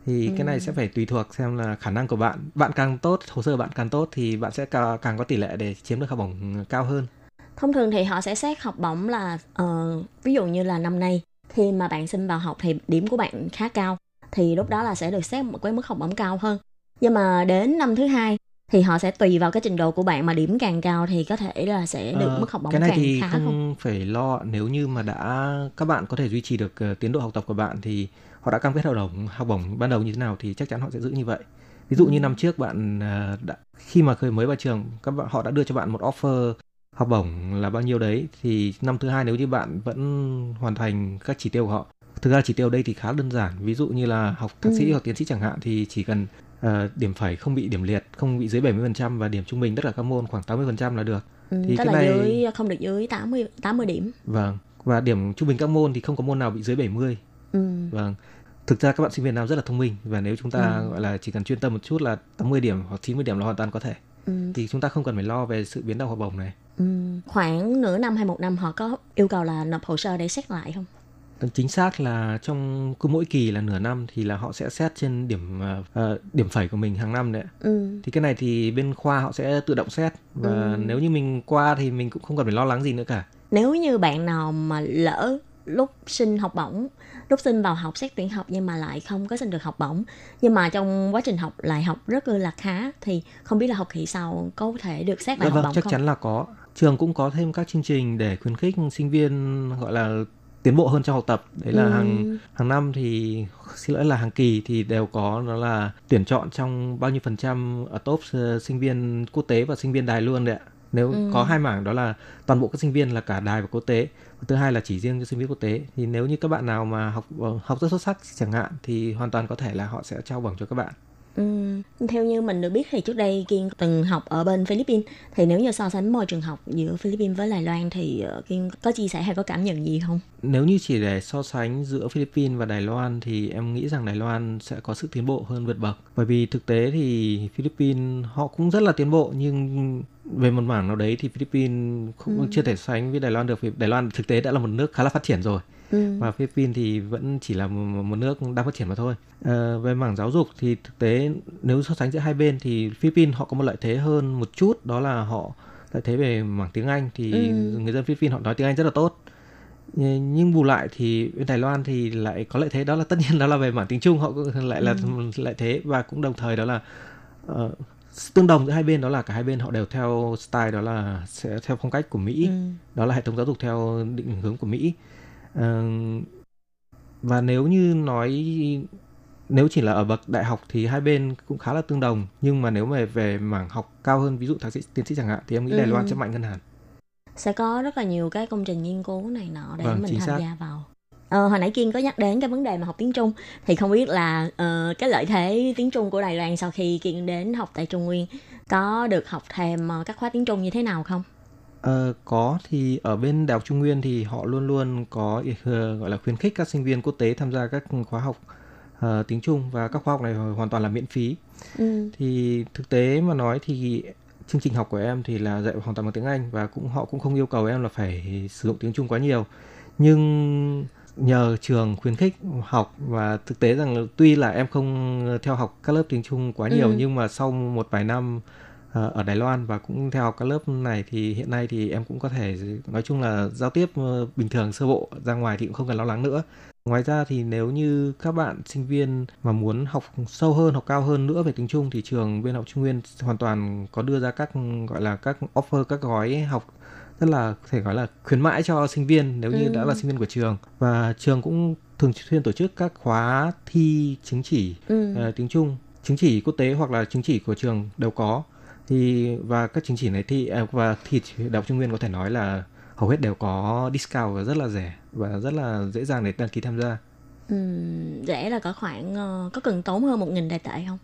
thì cái này Ừ. sẽ phải tùy thuộc xem là khả năng của bạn bạn càng tốt hồ sơ bạn càng tốt thì bạn sẽ càng, càng có tỷ lệ để chiếm được học bổng cao hơn Thông thường thì họ sẽ xét học bổng là ờ, ví dụ như là năm nay khi mà bạn xin vào học thì điểm của bạn khá cao thì lúc đó là sẽ được xét một cái mức học bổng cao hơn. Nhưng mà đến năm thứ hai thì họ sẽ tùy vào cái trình độ của bạn mà điểm càng cao thì có thể là sẽ được Ờ, mức học bổng cái này càng thì khá không, không? phải lo nếu như mà đã các bạn có thể duy trì được ờ, tiến độ học tập của bạn thì họ đã cam kết hợp đồng học bổng ban đầu như thế nào thì chắc chắn họ sẽ giữ như vậy ví dụ như Ừ. năm trước bạn đã, khi mà khởi mới vào trường các bạn họ đã đưa cho bạn một offer học bổng là bao nhiêu đấy thì năm thứ hai nếu như bạn vẫn hoàn thành các chỉ tiêu của họ thực ra chỉ tiêu đây thì khá đơn giản ví dụ như là học thạc sĩ Ừ. hoặc tiến sĩ chẳng hạn thì chỉ cần ờ, điểm phẩy không bị điểm liệt không bị dưới 70% và điểm trung bình tất cả các môn khoảng 80% là được Ừ, thì tức cái là này- dưới không được dưới 80 80 điểm. Vâng, và điểm trung bình các môn thì không có môn nào bị dưới 70. Ừ. Vâng. Thực ra các bạn sinh viên nam rất là thông minh và nếu chúng ta Ừ. gọi là chỉ cần chuyên tâm một chút là 80 điểm hoặc 90 điểm là hoàn toàn có thể. Ừ. thì chúng ta không cần phải lo về sự biến động học bổng này Ừ. Khoảng nửa năm hay một năm họ có yêu cầu là nộp hồ sơ để xét lại không? chính xác là trong cứ mỗi kỳ là nửa năm thì là họ sẽ xét trên điểm ờ, điểm phẩy của mình hàng năm đấy. Ừ. thì cái này thì bên khoa họ sẽ tự động xét và Ừ. nếu như mình qua thì mình cũng không cần phải lo lắng gì nữa cả Nếu như bạn nào mà lỡ lúc xin học bổng, lúc xin vào học xét tuyển học nhưng mà lại không có xin được học bổng, nhưng mà trong quá trình học lại học rất là khá thì không biết là học kỳ sau có thể được xét lại Dạ học vâng, bổng chắc không? chắn là có. Trường cũng có thêm các chương trình để khuyến khích sinh viên gọi là tiến bộ hơn trong học tập. Đấy là Ừ. hàng hàng năm thì xin lỗi là hàng kỳ thì đều có nó là tuyển chọn trong bao nhiêu phần trăm ở top ờ, sinh viên quốc tế và sinh viên đài luôn đấy ạ. Nếu Ừ. có hai mảng đó là toàn bộ các sinh viên là cả đài và quốc tế. Và thứ hai là chỉ riêng cho sinh viên quốc tế. Thì nếu như các bạn nào mà học ờ, học rất xuất sắc chẳng hạn thì hoàn toàn có thể là họ sẽ trao bằng cho các bạn. Ừ. Theo như mình được biết thì trước đây Kiên từng học ở bên Philippines thì nếu như so sánh môi trường học giữa Philippines với Đài Loan thì ờ, Kiên có chia sẻ hay có cảm nhận gì không? Nếu như chỉ để so sánh giữa Philippines và Đài Loan thì em nghĩ rằng Đài Loan sẽ có sự tiến bộ hơn vượt bậc. Bởi vì thực tế thì Philippines họ cũng rất là tiến bộ nhưng về một mảng nào đấy thì Philippines cũng Ừ. chưa thể sánh với Đài Loan được. Vì Đài Loan thực tế đã là một nước khá là phát triển rồi Ừ. và Philippines thì vẫn chỉ là một, một nước đang phát triển mà thôi. Ờ, về mảng giáo dục thì thực tế nếu so sánh giữa hai bên thì Philippines họ có một lợi thế hơn một chút đó là họ lợi thế về mảng tiếng Anh thì Ừ. người dân Philippines họ nói tiếng Anh rất là tốt. Nh- nhưng bù lại thì bên Đài Loan thì lại có lợi thế đó là tất nhiên đó là về mảng tiếng Trung họ lại là Ừ. lợi thế và cũng đồng thời đó là ờ, tương đồng giữa hai bên đó là cả hai bên họ đều theo style đó là sẽ theo phong cách của Mỹ Ừ. đó là hệ thống giáo dục theo định hướng của Mỹ Và nếu như nói nếu chỉ là ở bậc đại học thì hai bên cũng khá là tương đồng nhưng mà nếu mà về mảng học cao hơn ví dụ thạc sĩ tiến sĩ chẳng hạn thì em nghĩ Đài Ừ. Loan sẽ mạnh hơn hẳn Sẽ có rất là nhiều cái công trình nghiên cứu này nọ để Vâng, mình tham xác. gia vào. Ờ, hồi nãy Kiên có nhắc đến cái vấn đề mà học tiếng Trung thì không biết là ờ, cái lợi thế tiếng Trung của Đài Loan sau khi Kiên đến học tại Trung Nguyên có được học thêm ờ, các khóa tiếng Trung như thế nào không? Ờ, có thì ở bên Đại học Trung Nguyên thì họ luôn luôn có ờ, gọi là khuyến khích các sinh viên quốc tế tham gia các khóa học ờ, tiếng Trung và các khóa học này hoàn toàn là miễn phí. Ừ. Thì thực tế mà nói thì chương trình học của em thì là dạy hoàn toàn bằng tiếng Anh và cũng họ cũng không yêu cầu em là phải sử dụng tiếng Trung quá nhiều. Nhưng nhờ trường khuyến khích học và thực tế rằng tuy là em không theo học các lớp tiếng Trung quá nhiều Ừ. nhưng mà sau một vài năm ở Đài Loan và cũng theo học các lớp này thì hiện nay thì em cũng có thể nói chung là giao tiếp ờ, bình thường sơ bộ ra ngoài thì cũng không cần lo lắng nữa. Ngoài ra thì nếu như các bạn sinh viên mà muốn học sâu hơn, học cao hơn nữa về tiếng Trung thì trường bên học Trung Nguyên hoàn toàn có đưa ra các gọi là các offer các gói học rất là có thể nói là khuyến mãi cho sinh viên nếu như Ừ. đã là sinh viên của trường và trường cũng thường xuyên tổ chức các khóa thi chứng chỉ Ừ. ờ, tiếng Trung, chứng chỉ quốc tế hoặc là chứng chỉ của trường đều có. Thì và các chứng chỉ này thì à, và thì Đại học Trung Nguyên có thể nói là hầu hết đều có discount và rất là rẻ và rất là dễ dàng để đăng ký tham gia. Ừ. Rẻ là có khoảng ờ, có cần tốn hơn một nghìn đài tệ không?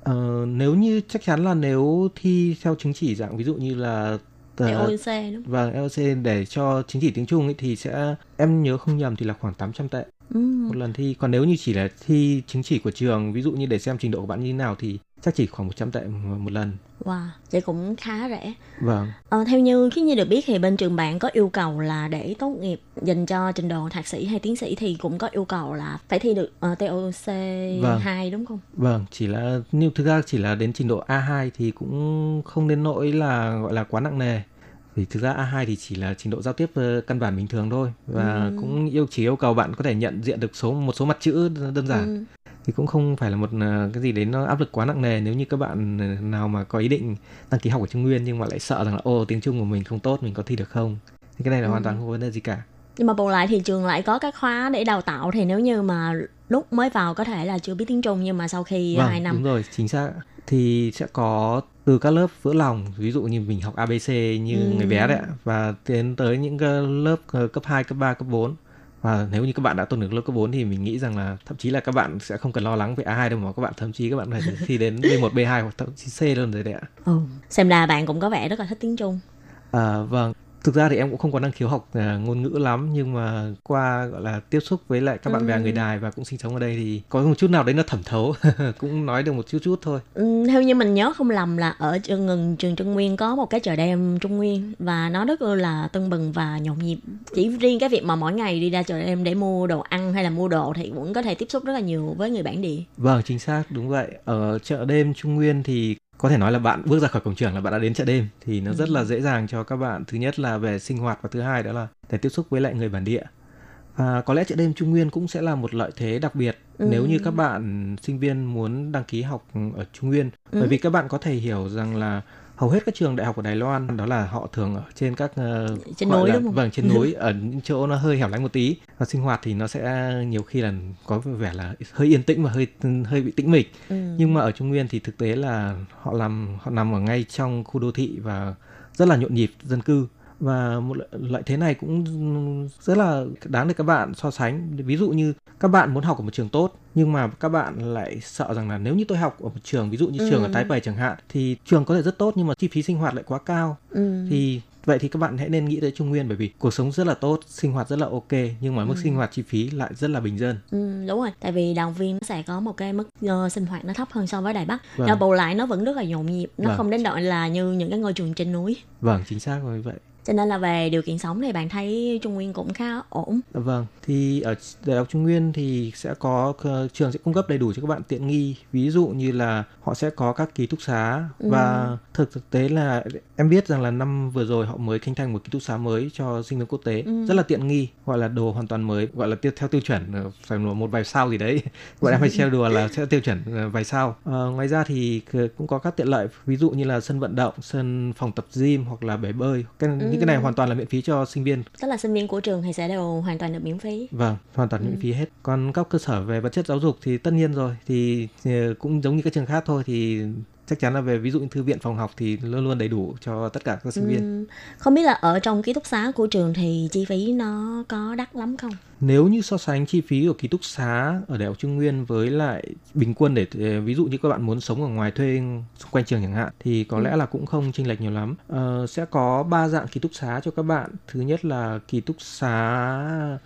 Ờ, nếu như chắc chắn là nếu thi theo chứng chỉ dạng ví dụ như là Để ờ, đúng không? và LC để cho chứng chỉ tiếng Trung ấy thì sẽ em nhớ không nhầm thì là khoảng 800 tệ Ừ. một lần thi. Còn nếu như chỉ là thi chứng chỉ của trường ví dụ như để xem trình độ của bạn như thế nào thì chắc chỉ khoảng 100 tệ một lần. Wow, vậy cũng khá rẻ. Vâng. Ờ, theo như khi như được biết thì bên trường bạn có yêu cầu là để tốt nghiệp dành cho trình độ thạc sĩ hay tiến sĩ thì cũng có yêu cầu là phải thi được uh, TOC Vâng. 2 đúng không? Vâng, chỉ là nhưng thực ra chỉ là đến trình độ A2 thì cũng không đến nỗi là gọi là quá nặng nề. Vì thực ra A2 thì chỉ là trình độ giao tiếp ờ, căn bản bình thường thôi và Ừ. cũng yêu chỉ yêu cầu bạn có thể nhận diện được số một số mặt chữ đơn giản. Ừ. Thì cũng không phải là một ờ, cái gì đấy nó áp lực quá nặng nề nếu như các bạn ờ, nào mà có ý định đăng ký học ở Trung Nguyên nhưng mà lại sợ rằng là ô tiếng Trung của mình không tốt, mình có thi được không. Thì cái này là Ừ. hoàn toàn không có vấn đề gì cả. Nhưng mà bù lại thì trường lại có các khóa để đào tạo thì nếu như mà lúc mới vào có thể là chưa biết tiếng Trung nhưng mà sau khi Vâng, 2 năm đúng rồi, chính xác. Thì sẽ có từ các lớp vỡ lòng, ví dụ như mình học ABC như Ừ. người bé đấy và tiến tới những cái lớp ờ, cấp 2, cấp 3, cấp 4. Và nếu như các bạn đã tốt được lớp cấp 4 thì mình nghĩ rằng là thậm chí là các bạn sẽ không cần lo lắng về A2 đâu mà các bạn thậm chí các bạn thể thi đến B1, B2 hoặc thậm chí C luôn rồi đấy ạ. ừ. xem ra bạn cũng có vẻ rất là thích tiếng Trung. À, vâng, thực ra thì em cũng không có năng khiếu học à, ngôn ngữ lắm nhưng mà qua gọi là tiếp xúc với lại các bạn bè Ừ. người đài và cũng sinh sống ở đây thì có một chút nào đấy nó thẩm thấu cũng nói được một chút chút thôi Ừ, theo như mình nhớ không lầm là ở trường ngừng trường Trung Nguyên có một cái chợ đêm Trung Nguyên và nó rất là tưng bừng và nhộn nhịp. Chỉ riêng cái việc mà mỗi ngày đi ra chợ đêm để mua đồ ăn hay là mua đồ thì cũng có thể tiếp xúc rất là nhiều với người bản địa. vâng chính xác đúng vậy ở chợ đêm Trung Nguyên thì có thể nói là bạn bước ra khỏi cổng trường là bạn đã đến chợ đêm thì nó rất là dễ dàng cho các bạn thứ nhất là về sinh hoạt và thứ hai đó là để tiếp xúc với lại người bản địa và có lẽ chợ đêm Trung Nguyên cũng sẽ là một lợi thế đặc biệt Ừ. nếu như các bạn sinh viên muốn đăng ký học ở Trung Nguyên Ừ. bởi vì các bạn có thể hiểu rằng là hầu hết các trường đại học ở Đài Loan đó là họ thường ở trên các ờ, Trên núi là- đúng không? Vâng, trên núi ở những chỗ nó hơi hẻo lánh một tí và sinh hoạt thì nó sẽ nhiều khi là có vẻ là hơi yên tĩnh và hơi hơi bị tĩnh mịch. Ừ. Nhưng mà ở Trung Nguyên thì thực tế là họ làm họ nằm ở ngay trong khu đô thị và rất là nhộn nhịp dân cư và một lợi- thế này cũng rất là đáng để các bạn so sánh ví dụ như các bạn muốn học ở một trường tốt nhưng mà các bạn lại sợ rằng là nếu như tôi học ở một trường ví dụ như trường ở Ừ. Thái Bày chẳng hạn thì trường có thể rất tốt nhưng mà chi phí sinh hoạt lại quá cao Ừ. thì vậy thì các bạn hãy nên nghĩ tới Trung Nguyên bởi vì cuộc sống rất là tốt sinh hoạt rất là ok nhưng mà mức Ừ. sinh hoạt chi phí lại rất là bình dân Ừ, đúng rồi tại vì đoàn viên nó sẽ có một cái mức ờ, sinh hoạt nó thấp hơn so với đài bắc Vâng. nhưng bù lại nó vẫn rất là nhộn nhịp nó Vâng. không đến độ là như những cái ngôi trường trên núi vâng chính xác như vậy cho nên là về điều kiện sống thì bạn thấy trung nguyên cũng khá ổn Dạ Vâng, thì ở Đại học Trung Nguyên thì sẽ có ờ, trường sẽ cung cấp đầy đủ cho các bạn tiện nghi. Ví dụ như là họ sẽ có các ký túc xá Ừ. và thực thực tế là em biết rằng là năm vừa rồi họ mới khánh thành một ký túc xá mới cho sinh viên quốc tế Ừ. rất là tiện nghi, gọi là đồ hoàn toàn mới, gọi là tiêu theo tiêu chuẩn ờ, phải một vài sao gì đấy. Bọn em hay treo đùa là sẽ tiêu chuẩn ờ, vài sao. Ờ, ngoài ra thì cũng có các tiện lợi ví dụ như là sân vận động, sân phòng tập gym hoặc là bể bơi. Cái, Những cái này Ừ. hoàn toàn là miễn phí cho sinh viên tức là sinh viên của trường thì sẽ đều hoàn toàn được miễn phí Vâng, hoàn toàn Ừ. miễn phí hết. Còn các cơ sở về vật chất giáo dục thì tất nhiên rồi thì, thì cũng giống như các trường khác thôi thì chắc chắn là về ví dụ như thư viện phòng học thì luôn luôn đầy đủ cho tất cả các sinh viên. Ừm, không biết là ở trong ký túc xá của trường thì chi phí nó có đắt lắm không Nếu như so sánh chi phí của ký túc xá ở Đại học Trung Nguyên với lại bình quân để ờ, ví dụ như các bạn muốn sống ở ngoài thuê xung quanh trường chẳng hạn thì có Ừ. lẽ là cũng không chênh lệch nhiều lắm. Ờ, sẽ có ba dạng ký túc xá cho các bạn. Thứ nhất là ký túc xá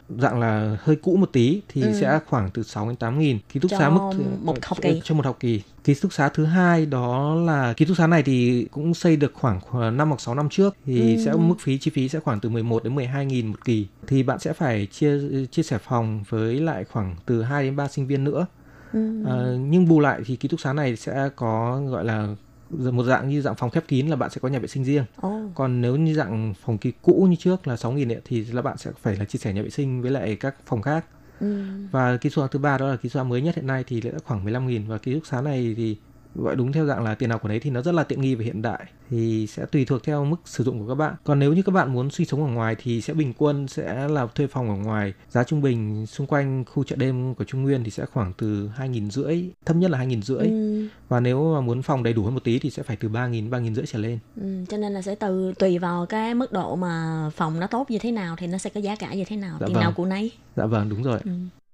dạng là hơi cũ một tí thì Ừ. sẽ khoảng từ 6 đến 8 nghìn. Ký túc Cho xá mức một học kỳ. cho một học kỳ. Ký túc xá thứ hai đó là ký túc xá này thì cũng xây được khoảng 5 hoặc 6 năm trước thì Ừ. sẽ mức phí chi phí sẽ khoảng từ 11 đến 12 nghìn một kỳ thì bạn sẽ phải chia chia sẻ phòng với lại khoảng từ 2 đến 3 sinh viên nữa Ừm. Ờ, nhưng bù lại thì ký túc xá này sẽ có gọi là một dạng như dạng phòng khép kín là bạn sẽ có nhà vệ sinh riêng Ồ. còn nếu như dạng phòng kỳ cũ như trước là 6 nghìn thì là bạn sẽ phải là chia sẻ nhà vệ sinh với lại các phòng khác Ừm. và ký túc xá thứ ba đó là ký túc xá mới nhất hiện nay thì đã khoảng 15 nghìn và ký túc xá này thì gọi đúng theo dạng là tiền nào của đấy thì nó rất là tiện nghi và hiện đại thì sẽ tùy thuộc theo mức sử dụng của các bạn còn nếu như các bạn muốn sinh sống ở ngoài thì sẽ bình quân sẽ là thuê phòng ở ngoài giá trung bình xung quanh khu chợ đêm của Trung Nguyên thì sẽ khoảng từ hai nghìn rưỡi thấp nhất là hai nghìn rưỡi Ừm. và nếu mà muốn phòng đầy đủ hơn một tí thì sẽ phải từ ba nghìn ba nghìn rưỡi trở lên Ừm, cho nên là sẽ từ tùy vào cái mức độ mà phòng nó tốt như thế nào thì nó sẽ có giá cả như thế nào Dạ tiền vâng. nào của nấy dạ vâng đúng rồi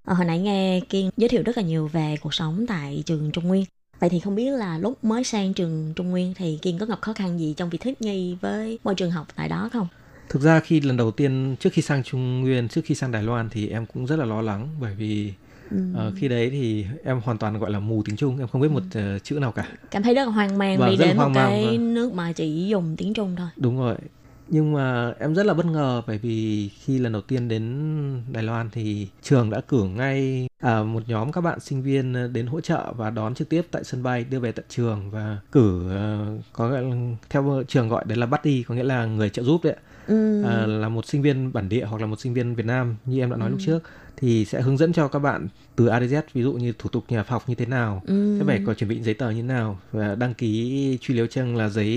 Ờ, hồi nãy nghe Kiên giới thiệu rất là nhiều về cuộc sống tại trường Trung Nguyên. Vậy thì không biết là lúc mới sang trường Trung Nguyên thì Kiên có gặp khó khăn gì trong việc thích nghi với môi trường học tại đó không? Thực ra khi lần đầu tiên trước khi sang Trung Nguyên, trước khi sang Đài Loan thì em cũng rất là lo lắng bởi vì Ừm. ờ, khi đấy thì em hoàn toàn gọi là mù tiếng Trung, em không biết một ờ, chữ nào cả. Cảm thấy rất là hoang mang Vâng, đi rất là đến một hoang mang, cái vâng. nước mà chỉ dùng tiếng Trung thôi. Đúng rồi. Nhưng mà em rất là bất ngờ bởi vì khi lần đầu tiên đến Đài Loan thì trường đã cử ngay à, một nhóm các bạn sinh viên đến hỗ trợ và đón trực tiếp tại sân bay đưa về tận trường và cử ờ, có theo trường gọi đấy là buddy có nghĩa là người trợ giúp đấy. Ừm. à, là một sinh viên bản địa hoặc là một sinh viên Việt Nam như em đã nói lúc Ừ. trước thì sẽ hướng dẫn cho các bạn từ A đến Z ví dụ như thủ tục nhà học như thế nào Ừ. sẽ phải có chuẩn bị giấy tờ như thế nào và đăng ký truy liếu chân là giấy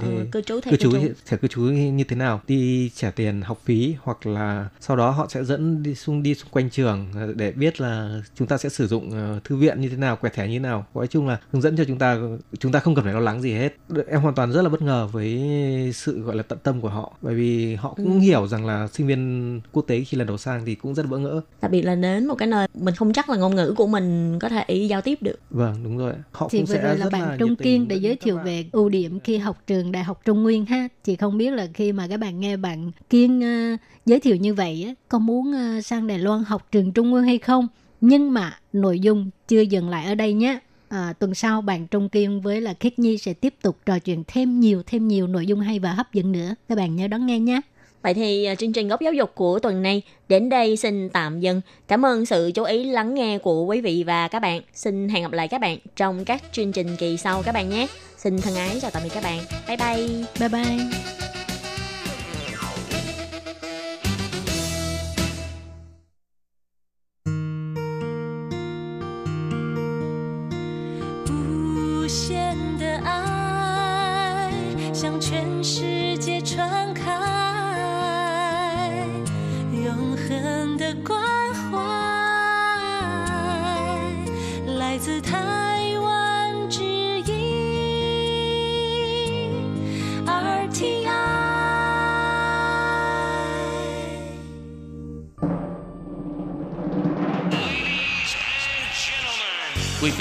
Ờ, cư trú thẻ cư trú trú. thẻ cư trú như thế nào đi trả tiền học phí hoặc là sau đó họ sẽ dẫn đi xung đi xung quanh trường để biết là chúng ta sẽ sử dụng ờ, thư viện như thế nào quẹt thẻ như thế nào nói chung là hướng dẫn cho chúng ta chúng ta không cần phải lo lắng gì hết em hoàn toàn rất là bất ngờ với sự gọi là tận tâm của họ bởi vì họ cũng Ừ. hiểu rằng là sinh viên quốc tế khi lần đầu sang thì cũng rất là bỡ ngỡ đặc biệt là đến một cái nơi mình không chắc là ngôn ngữ của mình có thể giao tiếp được Vâng, đúng rồi. Họ thì cũng vừa sẽ rồi là rất bạn là Trung Kiên để giới thiệu về ưu điểm khi học trường Đại học Trung Nguyên ha. Chị không biết là khi mà các bạn nghe bạn Kiên ờ, giới thiệu như vậy á, có muốn ờ, sang Đài Loan học trường Trung Nguyên hay không? Nhưng mà nội dung chưa dừng lại ở đây nhé. À, tuần sau bạn Trung Kiên với là Khiết Nhi sẽ tiếp tục trò chuyện thêm nhiều thêm nhiều nội dung hay và hấp dẫn nữa. Các bạn nhớ đón nghe nhé. Vậy thì à, chương trình góc giáo dục của tuần này đến đây xin tạm dừng. Cảm ơn sự chú ý lắng nghe của quý vị và các bạn. Xin hẹn gặp lại các bạn trong các chương trình kỳ sau các bạn nhé. Xin thân ái chào tạm biệt các bạn. Bye bye. Bye bye. “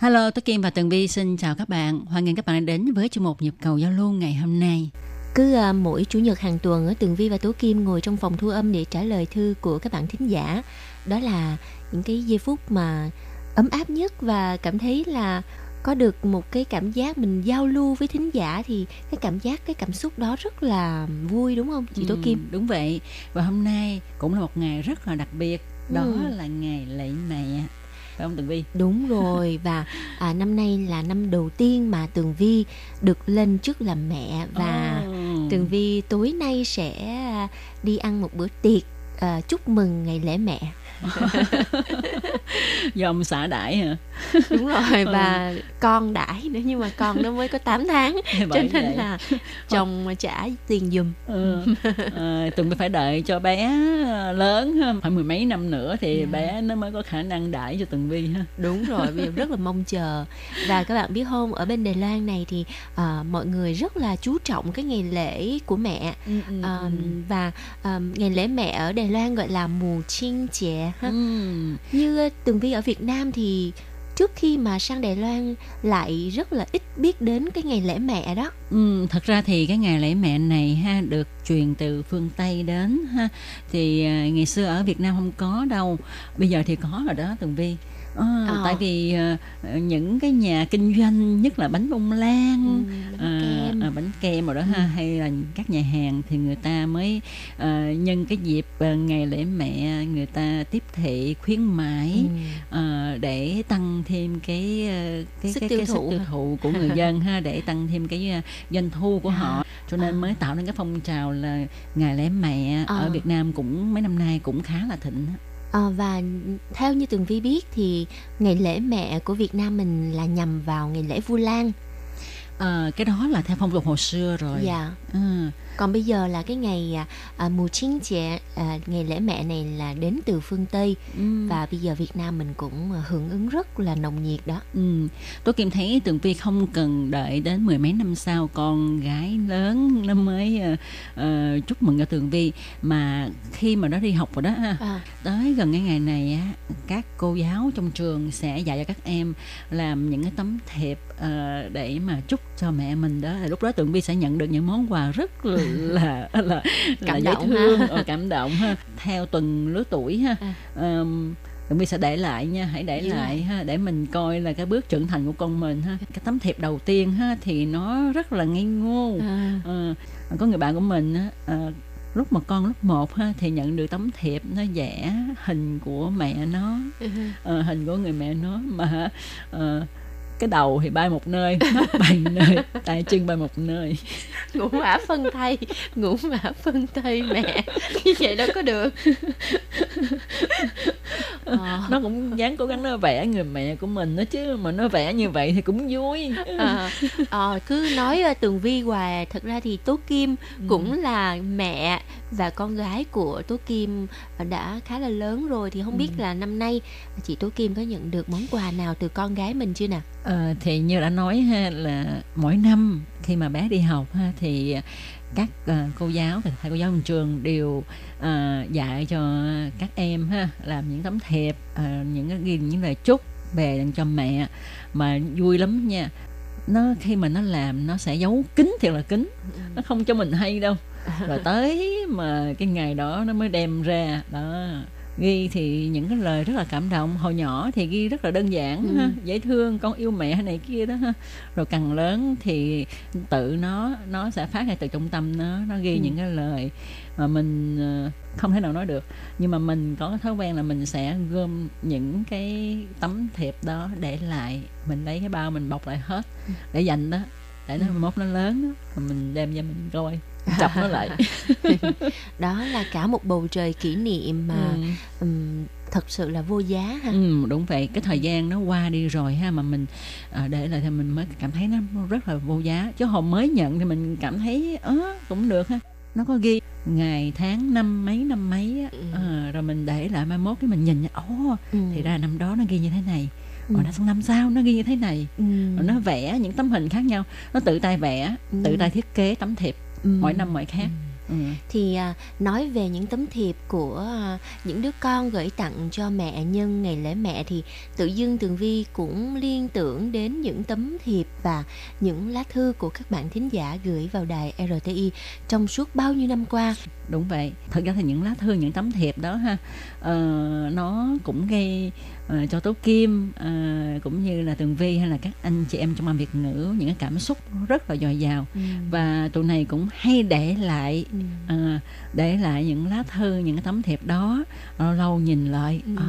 Hello, Tốt Kim và Tường Vi xin chào các bạn. Hoan nghênh các bạn đã đến với chuyên mục Nhịp cầu giao lưu ngày hôm nay. Cứ à, mỗi chủ nhật hàng tuần ở Tường Vi và Tố Kim ngồi trong phòng thu âm để trả lời thư của các bạn thính giả. Đó là những cái giây phút mà ấm áp nhất và cảm thấy là có được một cái cảm giác mình giao lưu với thính giả thì cái cảm giác cái cảm xúc đó rất là vui đúng không chị Tố Ừ, Kim? Đúng vậy. Và hôm nay cũng là một ngày rất là đặc biệt. Đó Ừ. là ngày lễ mẹ. Phải không Tường Vi? Đúng rồi và à, năm nay là năm đầu tiên mà Tường Vi được lên chức làm mẹ và Oh. Tường Vi tối nay sẽ đi ăn một bữa tiệc à, chúc mừng ngày lễ mẹ. dòng xả đãi hả? Đúng rồi và con đãi nữa nhưng mà con nó mới có 8 tháng cho Bởi nên vậy. là chồng trả tiền giùm. Ừ. Ờ, tụi mình phải đợi cho bé lớn ha, phải mười mấy năm nữa thì Dạ. bé nó mới có khả năng đãi cho Tường Vi ha. Đúng rồi, giờ rất là mong chờ. Và các bạn biết không, ở bên Đài Loan này thì à, mọi người rất là chú trọng cái ngày lễ của mẹ. À, và à, ngày lễ mẹ ở Đài Loan gọi là mù chiên ha. Ừm. Như ờ, Tường Vi ở Việt Nam thì trước khi mà sang Đài Loan lại rất là ít biết đến cái ngày lễ mẹ đó. Ừ, thật ra thì cái ngày lễ mẹ này ha được truyền từ phương Tây đến ha thì à, ngày xưa ở Việt Nam không có đâu bây giờ thì có rồi đó Tường Vi Ờ, Ờ. tại vì à, những cái nhà kinh doanh nhất là bánh bông lan Ừ, bánh à, kem. à, bánh kem rồi đó ha hay là các nhà hàng thì người ta mới à, nhân cái dịp à, ngày lễ mẹ người ta tiếp thị khuyến mãi Ừ. ờ, để tăng thêm cái ờ, cái Sức cái, tiêu cái sức thụ tiêu hả? thụ của người dân ha để tăng thêm cái ờ, doanh thu của họ cho nên À. mới tạo nên cái phong trào là ngày lễ mẹ À. ở Việt Nam cũng mấy năm nay cũng khá là thịnh. À, và theo như Tường Vi biết thì ngày lễ mẹ của Việt Nam mình là nhằm vào ngày lễ Vu Lan. Ờ, cái đó là theo phong tục hồi xưa rồi Dạ. Ừ. Còn bây giờ là cái ngày à, à, mù chiên chè à, ngày lễ mẹ này là đến từ phương Tây Ừ. và bây giờ Việt Nam mình cũng à, hưởng ứng rất là nồng nhiệt đó. Ừ. Tôi Kim thấy Tường Vi không cần đợi đến mười mấy năm sau con gái lớn nó mới ờ, ờ, chúc mừng cho Tường Vi mà khi mà nó đi học rồi đó ha À, tới gần cái ngày này á các cô giáo trong trường sẽ dạy cho các em làm những cái tấm thiệp ờ, để mà chúc cho mẹ mình đó lúc đó tường vi sẽ nhận được những món quà rất là là, là, là Cảm dễ động thương ha. ờ, cảm động ha theo từng lứa tuổi ha À. Ờm, Tường Vi sẽ để lại nha, hãy để Giữ lại ha để mình coi là cái bước trưởng thành của con mình ha. Cái tấm thiệp đầu tiên ha thì nó rất là ngây ngô. à, Ờ, có người bạn của mình á, ờ, lúc mà con lớp 1 ha thì nhận được tấm thiệp nó vẽ hình của mẹ nó ờ, hình của người mẹ nó mà ờ, cái đầu thì bay một nơi mắt bay nơi tay chân bay một nơi. Ngũ mã phân thay ngũ mã phân thay mẹ. Như vậy đâu có được. Ờ. nó cũng dáng cố gắng nó vẽ người mẹ của mình đó chứ mà nó vẽ như vậy thì cũng vui. À, à, cứ nói tường vi hoài thật ra thì tố kim Ừ. cũng là mẹ và con gái của tố kim đã khá là lớn rồi thì không biết Ừ. là năm nay chị tố kim có nhận được món quà nào từ con gái mình chưa nè Ờ, thì như đã nói ha là mỗi năm khi mà bé đi học ha thì các ờ, cô giáo và thầy cô giáo trong trường đều ờ, dạy cho các em ha làm những tấm thiệp ờ, những cái ghi những lời chúc về dành cho mẹ mà vui lắm nha nó khi mà nó làm nó sẽ giấu kín thiệt là kín. Nó không cho mình hay đâu. Rồi tới mà cái ngày đó nó mới đem ra đó ghi thì những cái lời rất là cảm động hồi nhỏ thì ghi rất là đơn giản Ừ. ha dễ thương con yêu mẹ này kia đó ha rồi càng lớn thì tự nó nó sẽ phát ra từ trong tâm nó nó ghi Ừ. những cái lời mà mình ờ, không thể nào nói được nhưng mà mình có thói quen là mình sẽ gom những cái tấm thiệp đó để lại mình lấy cái bao mình bọc lại hết Ừ. để dành đó để nó mốt nó lớn đó, mình đem cho mình coi chọc nó lại đó là cả một bầu trời kỷ niệm mà Ừ. ừm, thật sự là vô giá ha Ừ, đúng vậy cái thời gian nó qua đi rồi ha mà mình à, để lại thì mình mới cảm thấy nó rất là vô giá chứ hồi mới nhận thì mình cảm thấy ớ cũng được ha nó có ghi ngày tháng năm mấy năm mấy á Ừ. Ờ, rồi mình để lại mai mốt cái mình nhìn ồ Ừ. thì ra năm đó nó ghi như thế này Ừ. rồi nó sang năm sau nó ghi như thế này Ừ. rồi nó vẽ những tấm hình khác nhau nó tự tay vẽ Ừ. tự tay thiết kế tấm thiệp Ừ. mỗi năm mỗi khác ừ. thì à, nói về những tấm thiệp của à, những đứa con gửi tặng cho mẹ nhân ngày lễ mẹ thì tự dưng tường vi cũng liên tưởng đến những tấm thiệp và những lá thư của các bạn thính giả gửi vào đài RTI trong suốt bao nhiêu năm qua đúng vậy thật ra thì những lá thư những tấm thiệp đó ha ờ, nó cũng gây ờ, cho tố kim ờ, cũng như là tường vi hay là các anh chị em trong ban việt ngữ những cái cảm xúc rất là dồi dào và tụi này cũng hay để lại Ừ. ờ, để lại những lá thư những cái tấm thiệp đó lâu lâu nhìn lại Ừ. à,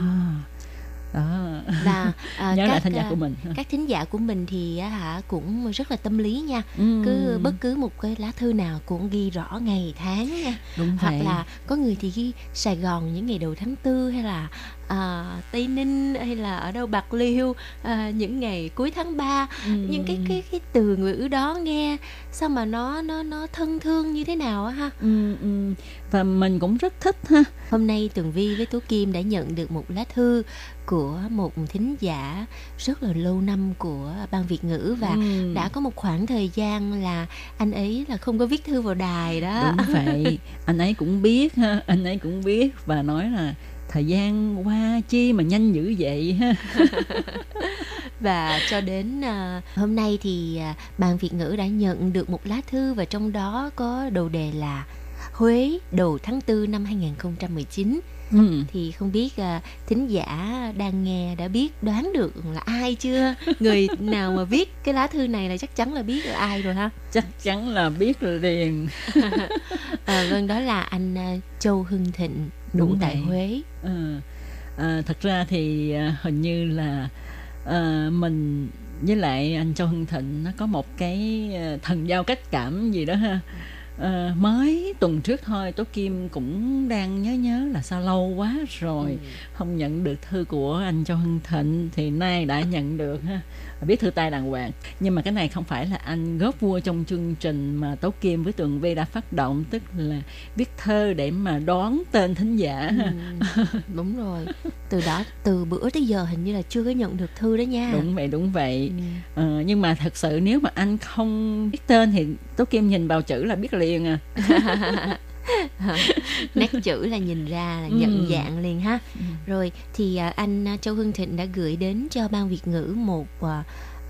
đó. Và à, nhớ lại các, thanh giả à, của mình. các thính giả của mình thì hả cũng rất là tâm lý nha. Ừ, cứ bất cứ một cái lá thư nào cũng ghi rõ ngày tháng nha. Đúng hoặc vậy. là có người thì ghi Sài Gòn những ngày đầu tháng tư hay là à, Tây Ninh hay là ở đâu Bạc Liêu à, những ngày cuối tháng 3 Ừ. những cái cái cái từ ngữ đó nghe sao mà nó nó nó thân thương như thế nào á ha? Ừ, ừ. và mình cũng rất thích ha. Hôm nay Tường Vi với Tú Kim đã nhận được một lá thư của một thính giả rất là lâu năm của ban Việt ngữ và Ừ. đã có một khoảng thời gian là anh ấy là không có viết thư vào đài đó. Đúng vậy. Anh ấy cũng biết ha anh ấy cũng biết và nói là thời gian qua chi mà nhanh dữ vậy ha? Và cho đến à, hôm nay thì à, ban Việt ngữ đã nhận được một lá thư và trong đó có đầu đề là Huế đầu tháng 4 năm 2019 ừ. thì không biết à, thính giả đang nghe đã biết đoán được là ai chưa người nào mà viết cái lá thư này là chắc chắn là biết là ai rồi ha chắc chắn là biết liền à, vâng đó là anh à, Châu Hưng Thịnh Đúng tại. Huế ừ. à, thật ra thì à, hình như là à, mình với lại anh Châu Hưng Thịnh nó có một cái thần giao cách cảm gì đó ha à, mới tuần trước thôi Tố Kim cũng đang nhớ nhớ là sao lâu quá rồi không nhận được thư của anh Châu Hưng Thịnh thì nay đã nhận được ha biết thư tay đàng hoàng. Nhưng mà cái này không phải là anh góp vua trong chương trình mà Tố Kim với Tường Vi đã phát động tức là viết thơ để mà đoán tên thính giả. Ừ, đúng rồi. Từ đó từ bữa tới giờ hình như là chưa có nhận được thư đó nha. Đúng vậy đúng vậy. Ừ. ờ, nhưng mà thật sự nếu mà anh không biết tên thì Tố Kim nhìn vào chữ là biết liền à nét chữ là nhìn ra là nhận Ừ. dạng liền ha. Rồi thì à, anh à, Châu Hưng Thịnh đã gửi đến cho ban Việt ngữ một à,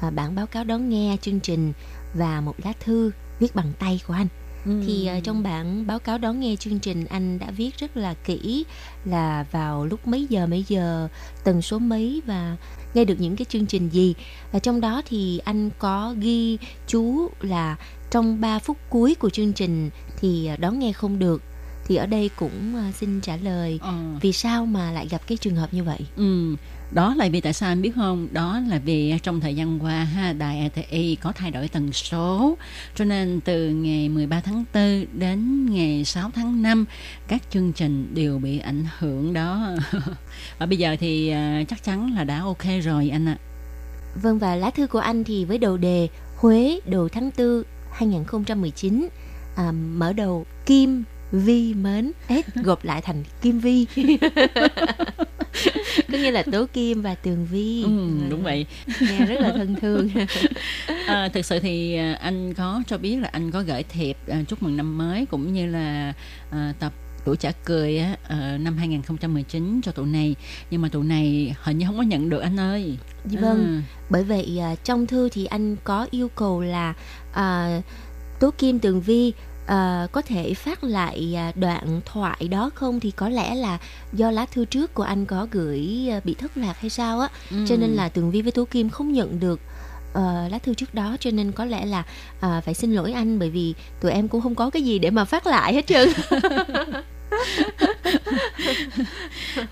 bản báo cáo đón nghe chương trình và một lá thư viết bằng tay của anh thì à, trong bản báo cáo đón nghe chương trình anh đã viết rất là kỹ là vào lúc mấy giờ mấy giờ tần số mấy và nghe được những cái chương trình gì và trong đó thì anh có ghi chú là trong 3 phút cuối của chương trình thì à, đón nghe không được thì ở đây cũng à, xin trả lời Ờ. vì sao mà lại gặp cái trường hợp như vậy. Ừ, đó là vì tại sao anh biết không? Đó là vì trong thời gian qua ha, đài RTI có thay đổi tần số, cho nên từ ngày 13 tháng 4 đến ngày 6 tháng 5 các chương trình đều bị ảnh hưởng đó. Và bây giờ thì à, chắc chắn là đã ok rồi anh ạ. Vâng và lá thư của anh thì với đầu đề Huế đầu tháng 4 2019 à, mở đầu Kim Vi mến S gộp lại thành Kim Vi. Có nghĩa là Tố Kim và Tường Vi. Ừ, đúng vậy. nghe rất là thân thương. À, thực sự thì à, anh có cho biết là anh có gửi thiệp à, chúc mừng năm mới cũng như là à, tập tuổi trả cười á, ờ, năm 2019 cho tụi này. Nhưng mà tụi này hình như không có nhận được anh ơi. Dạ vâng. Ừ. bởi vậy à, trong thư thì anh có yêu cầu là à, Tố Kim Tường Vi à, có thể phát lại à, đoạn thoại đó không? Thì có lẽ là do lá thư trước của anh có gửi à, bị thất lạc hay sao á. Ừ. cho nên là Tường Vi với Tố Kim không nhận được ờ, lá thư trước đó. Cho nên có lẽ là à, phải xin lỗi anh bởi vì tụi em cũng không có cái gì để mà phát lại hết trơn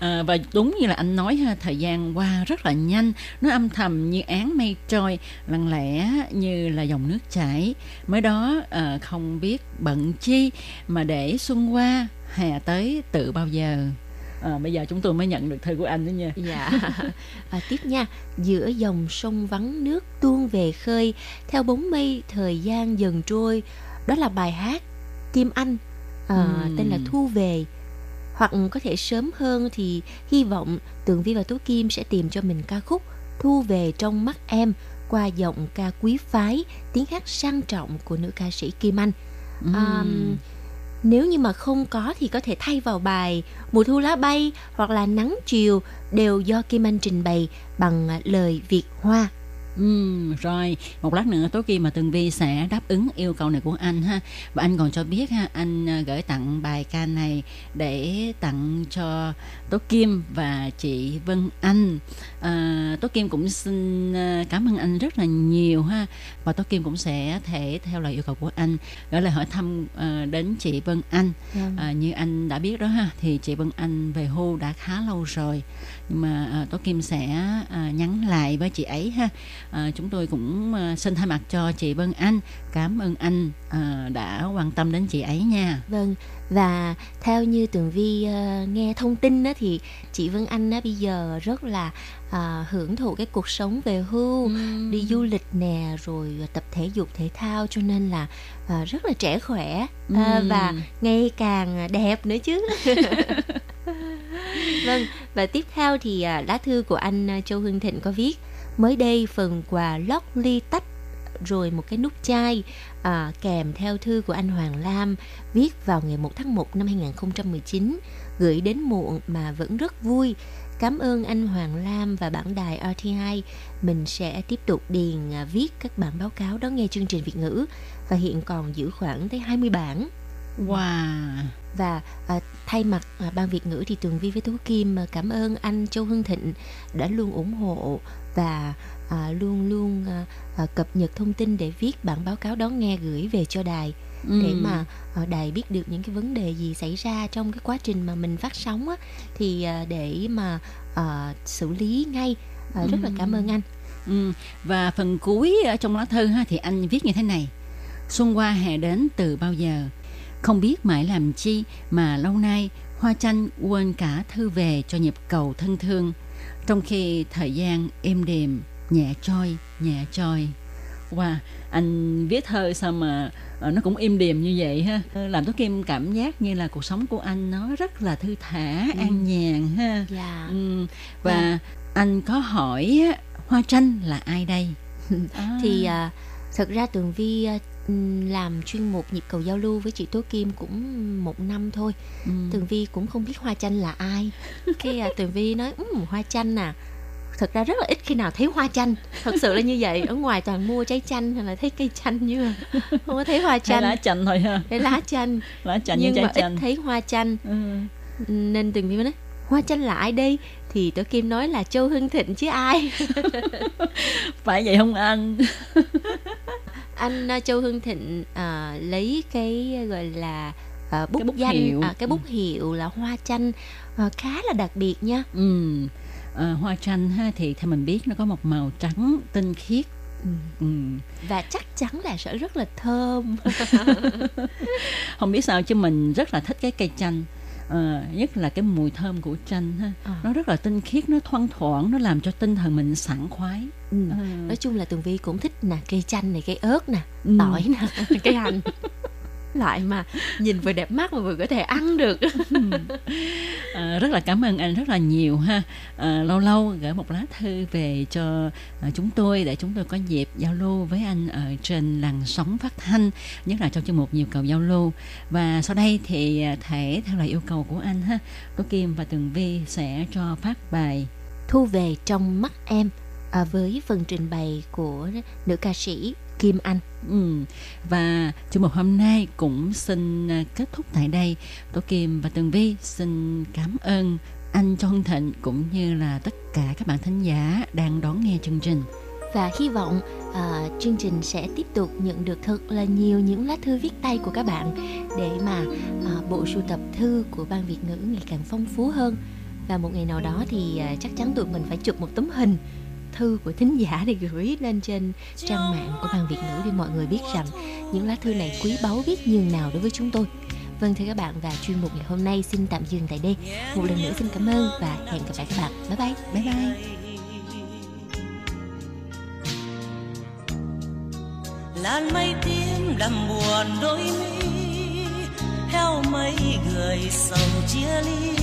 à, và đúng như là anh nói ha thời gian qua rất là nhanh nó âm thầm như án mây trôi lặng lẽ như là dòng nước chảy mới đó à, không biết bận chi mà để xuân qua hè tới tự bao giờ à, bây giờ chúng tôi mới nhận được thư của anh đó nha Dạ. À, tiếp nha. Giữa dòng sông vắng nước tuôn về khơi, theo bóng mây thời gian dần trôi. Đó là bài hát Kim Anh, à, Ừm. tên là Thu về. Hoặc có thể sớm hơn thì hy vọng Tường Vi và Tố Kim sẽ tìm cho mình ca khúc Thu về trong mắt em qua giọng ca quý phái, tiếng hát sang trọng của nữ ca sĩ Kim Anh. À, nếu như mà không có thì có thể thay vào bài Mùa thu lá bay hoặc là Nắng chiều đều do Kim Anh trình bày bằng à, lời Việt Hoa. Ừm, rồi. Một lát nữa tối kim mà Tường Vi sẽ đáp ứng yêu cầu này của anh ha. Và anh còn cho biết ha anh à, gửi tặng bài ca này để tặng cho Tố Kim và chị Vân Anh à, Tố Kim cũng xin à, cảm ơn anh rất là nhiều ha. Và Tố Kim cũng sẽ thể theo lời yêu cầu của anh. Gửi lời hỏi thăm à, đến chị Vân Anh. Vâng. à, như anh đã biết đó ha thì chị Vân Anh về hưu đã khá lâu rồi. Nhưng mà à, Tố Kim sẽ à, nhắn lại với chị ấy ha. À, chúng tôi cũng à, xin thay mặt cho chị Vân Anh cảm ơn anh à, đã quan tâm đến chị ấy nha Vâng, và theo như Tường Vi ờ, nghe thông tin á, thì chị Vân Anh á, bây giờ rất là à, hưởng thụ cái cuộc sống về hưu, đi du lịch nè, rồi tập thể dục thể thao cho nên là à, rất là trẻ khỏe à, Ừm. và ngày càng đẹp nữa chứ. vâng, và tiếp theo thì à, lá thư của anh Châu Hưng Thịnh có viết mới đây phần quà lót ly tách rồi một cái nút chai à, kèm theo thư của anh Hoàng Lam viết vào ngày 1 tháng 1 năm 2019 gửi đến muộn mà vẫn rất vui. Cảm ơn anh Hoàng Lam và bản đài RT2. Mình sẽ tiếp tục điền à, viết các bản báo cáo đón nghe chương trình Việt ngữ và hiện còn giữ khoảng tới 20 bản wow và à, thay mặt à, ban Việt ngữ thì Tường Vi với Tố Kim à, cảm ơn anh Châu Hưng Thịnh đã luôn ủng hộ và à, luôn luôn à, à, cập nhật thông tin để viết bản báo cáo đón nghe gửi về cho đài. Để Ừm. mà à, đài biết được những cái vấn đề gì xảy ra trong cái quá trình mà mình phát sóng á thì à, để mà à, xử lý ngay. À, rất là cảm ơn anh. Ừ, và phần cuối ở trong lá thư ha thì anh viết như thế này. Xuân qua hè đến từ bao giờ? Không biết mãi làm chi mà lâu nay hoa chanh quên cả thư về cho nhịp cầu thân thương trong khi thời gian êm đềm nhẹ trôi nhẹ trôi. Wow anh viết thơ sao mà ờ, nó cũng êm đềm như vậy ha? Ờ, làm tôi kim cảm giác như là cuộc sống của anh nó rất là thư thả an nhàn ha? Dạ. ừ. và anh có hỏi hoa tranh là ai đây? Thì à, thật ra Tường Vi à, làm chuyên mục nhịp cầu giao lưu với chị Tố Kim cũng một năm thôi. Ừ. Tường Vi cũng không biết hoa chanh là ai. Cái à, Tường Vi nói "Ừm, hoa chanh à. Thật ra rất là ít khi nào thấy hoa chanh. Thật sự là như vậy. Ở ngoài toàn mua trái chanh hay là thấy cây chanh như không có thấy hoa hay chanh lá chanh. thôi ha. Cái lá chanh. Lá chanh nhưng với mà chanh. ít thấy hoa chanh. Ừ. nên Tường Vi mới nói hoa chanh là ai đây? Thì Tố Kim nói là Châu Hưng Thịnh chứ ai. Phải vậy không anh anh à, Châu Hưng Thịnh à, lấy cái gọi là à, bút, Cái bút danh hiệu. à, cái bút hiệu là hoa chanh à, khá là đặc biệt nha Ừ. Ờ, hoa chanh ha thì theo mình biết nó có một màu trắng tinh khiết. Ừ. và chắc chắn là sẽ rất là thơm Không biết sao chứ mình rất là thích cái cây chanh. Ờ, nhất là cái mùi thơm của chanh ha Ờ. nó rất là tinh khiết nó thoang thoảng nó làm cho tinh thần mình sảng khoái ừ. Ờ. nói chung là tường vi cũng thích nè cây chanh này cây ớt nè Ừ. tỏi nè cây hành loại mà nhìn vừa đẹp mắt mà vừa có thể ăn được. À, rất là cảm ơn anh rất là nhiều ha. À, lâu lâu gửi một lá thư về cho à, chúng tôi để chúng tôi có dịp giao lưu với anh ở trên làn sóng phát thanh nhất là trong chương mục nhiều cầu giao lưu. Và sau đây thì à, thể theo lời yêu cầu của anh ha Tố Kim và Tường Vi sẽ cho phát bài thu về trong mắt em à, với phần trình bày của nữ ca sĩ Kim Anh Ừ. Và chương mục hôm nay cũng xin à, kết thúc tại đây. Tổ Kim và Tường Vi xin cảm ơn anh Hưng Thịnh cũng như là tất cả các bạn thính giả đang đón nghe chương trình. và hy vọng à, chương trình sẽ tiếp tục nhận được thật là nhiều những lá thư viết tay của các bạn để mà à, bộ sưu tập thư của ban Việt ngữ ngày càng phong phú hơn và một ngày nào đó thì à, chắc chắn tụi mình phải chụp một tấm hình thư của thính giả để gửi lên trên trang mạng của ban Việt ngữ để mọi người biết rằng những lá thư này quý báu biết nhường nào đối với chúng tôi. Vâng thưa các bạn, và chuyên mục ngày hôm nay xin tạm dừng tại đây. Một lần nữa xin cảm ơn và hẹn gặp lại các bạn. Bye bye. Bye bye. làn mây tím làm buồn đôi mi theo mấy người sầu chia ly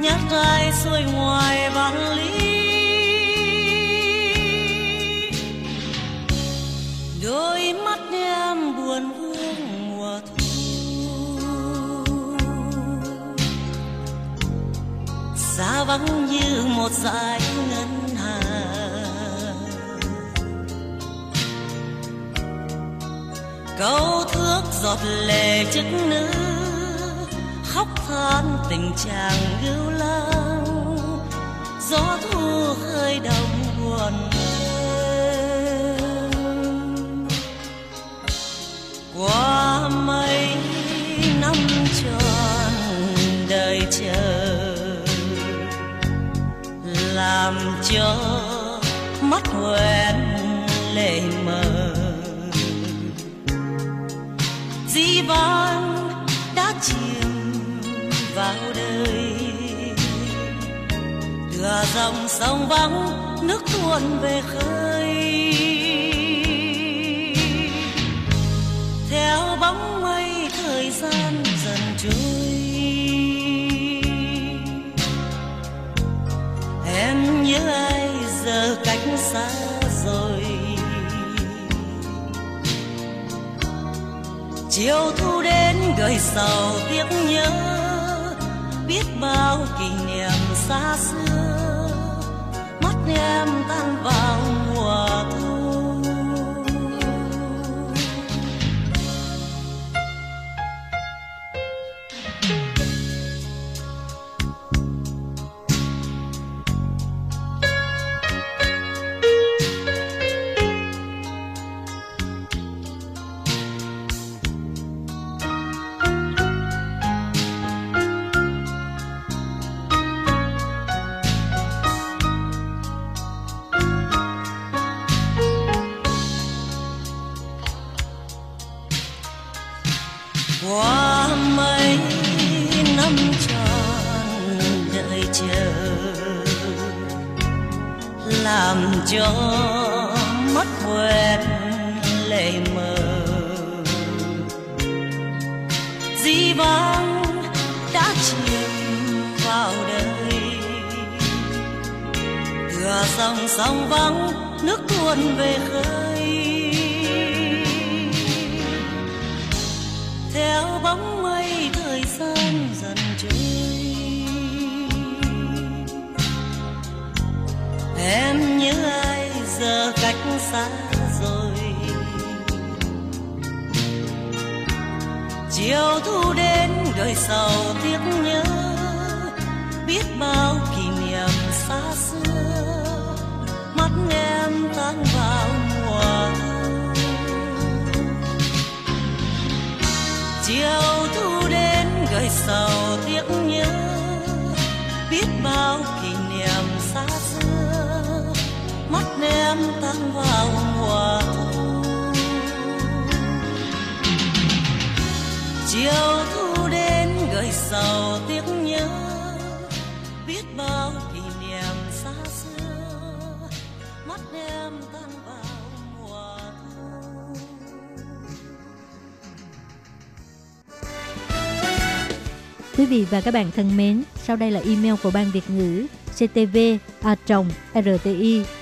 nhát ai xuôi ngoài vắng lý đôi mắt em buồn vương mùa thu. Xa vắng như một dải ngân hà. Câu thước giọt lệ chức nữ, khóc than tình chàng lưu lang gió thu hơi đồng qua mấy năm tròn đời chờ, làm cho mắt hoen lệ mờ. Dĩ vãng đã chìm vào đời tựa dòng sông vắng nước tuôn về khơi. Theo bóng mây, thời gian dần trôi. Em nhớ ai, giờ cách xa rồi. Chiều thu đến gợi sầu tiếc nhớ. Biết bao kỷ niệm xa xưa. Mắt em tan vào làm cho mắt quẹt lệ mờ. Dĩ vãng đã chìm vào đời. Tựa dòng sông vắng, nước tuôn về khơi. Theo bóng em nhớ ai giờ cách xa rồi? Chiều thu đến đời sầu tiếc nhớ, biết bao kỷ niệm xa xưa. Mắt em tan vào mùa thu. Chiều thu đến gợi sầu tiếc nhớ, biết bao ném tăng vào mùa chiều thu đến gợi sầu tiếc nhớ biết bao kỷ niệm xa xưa mắt em tan vào mùa thu. Quý vị và các bạn thân mến, sau đây là email của Ban Việt ngữ ctv a rti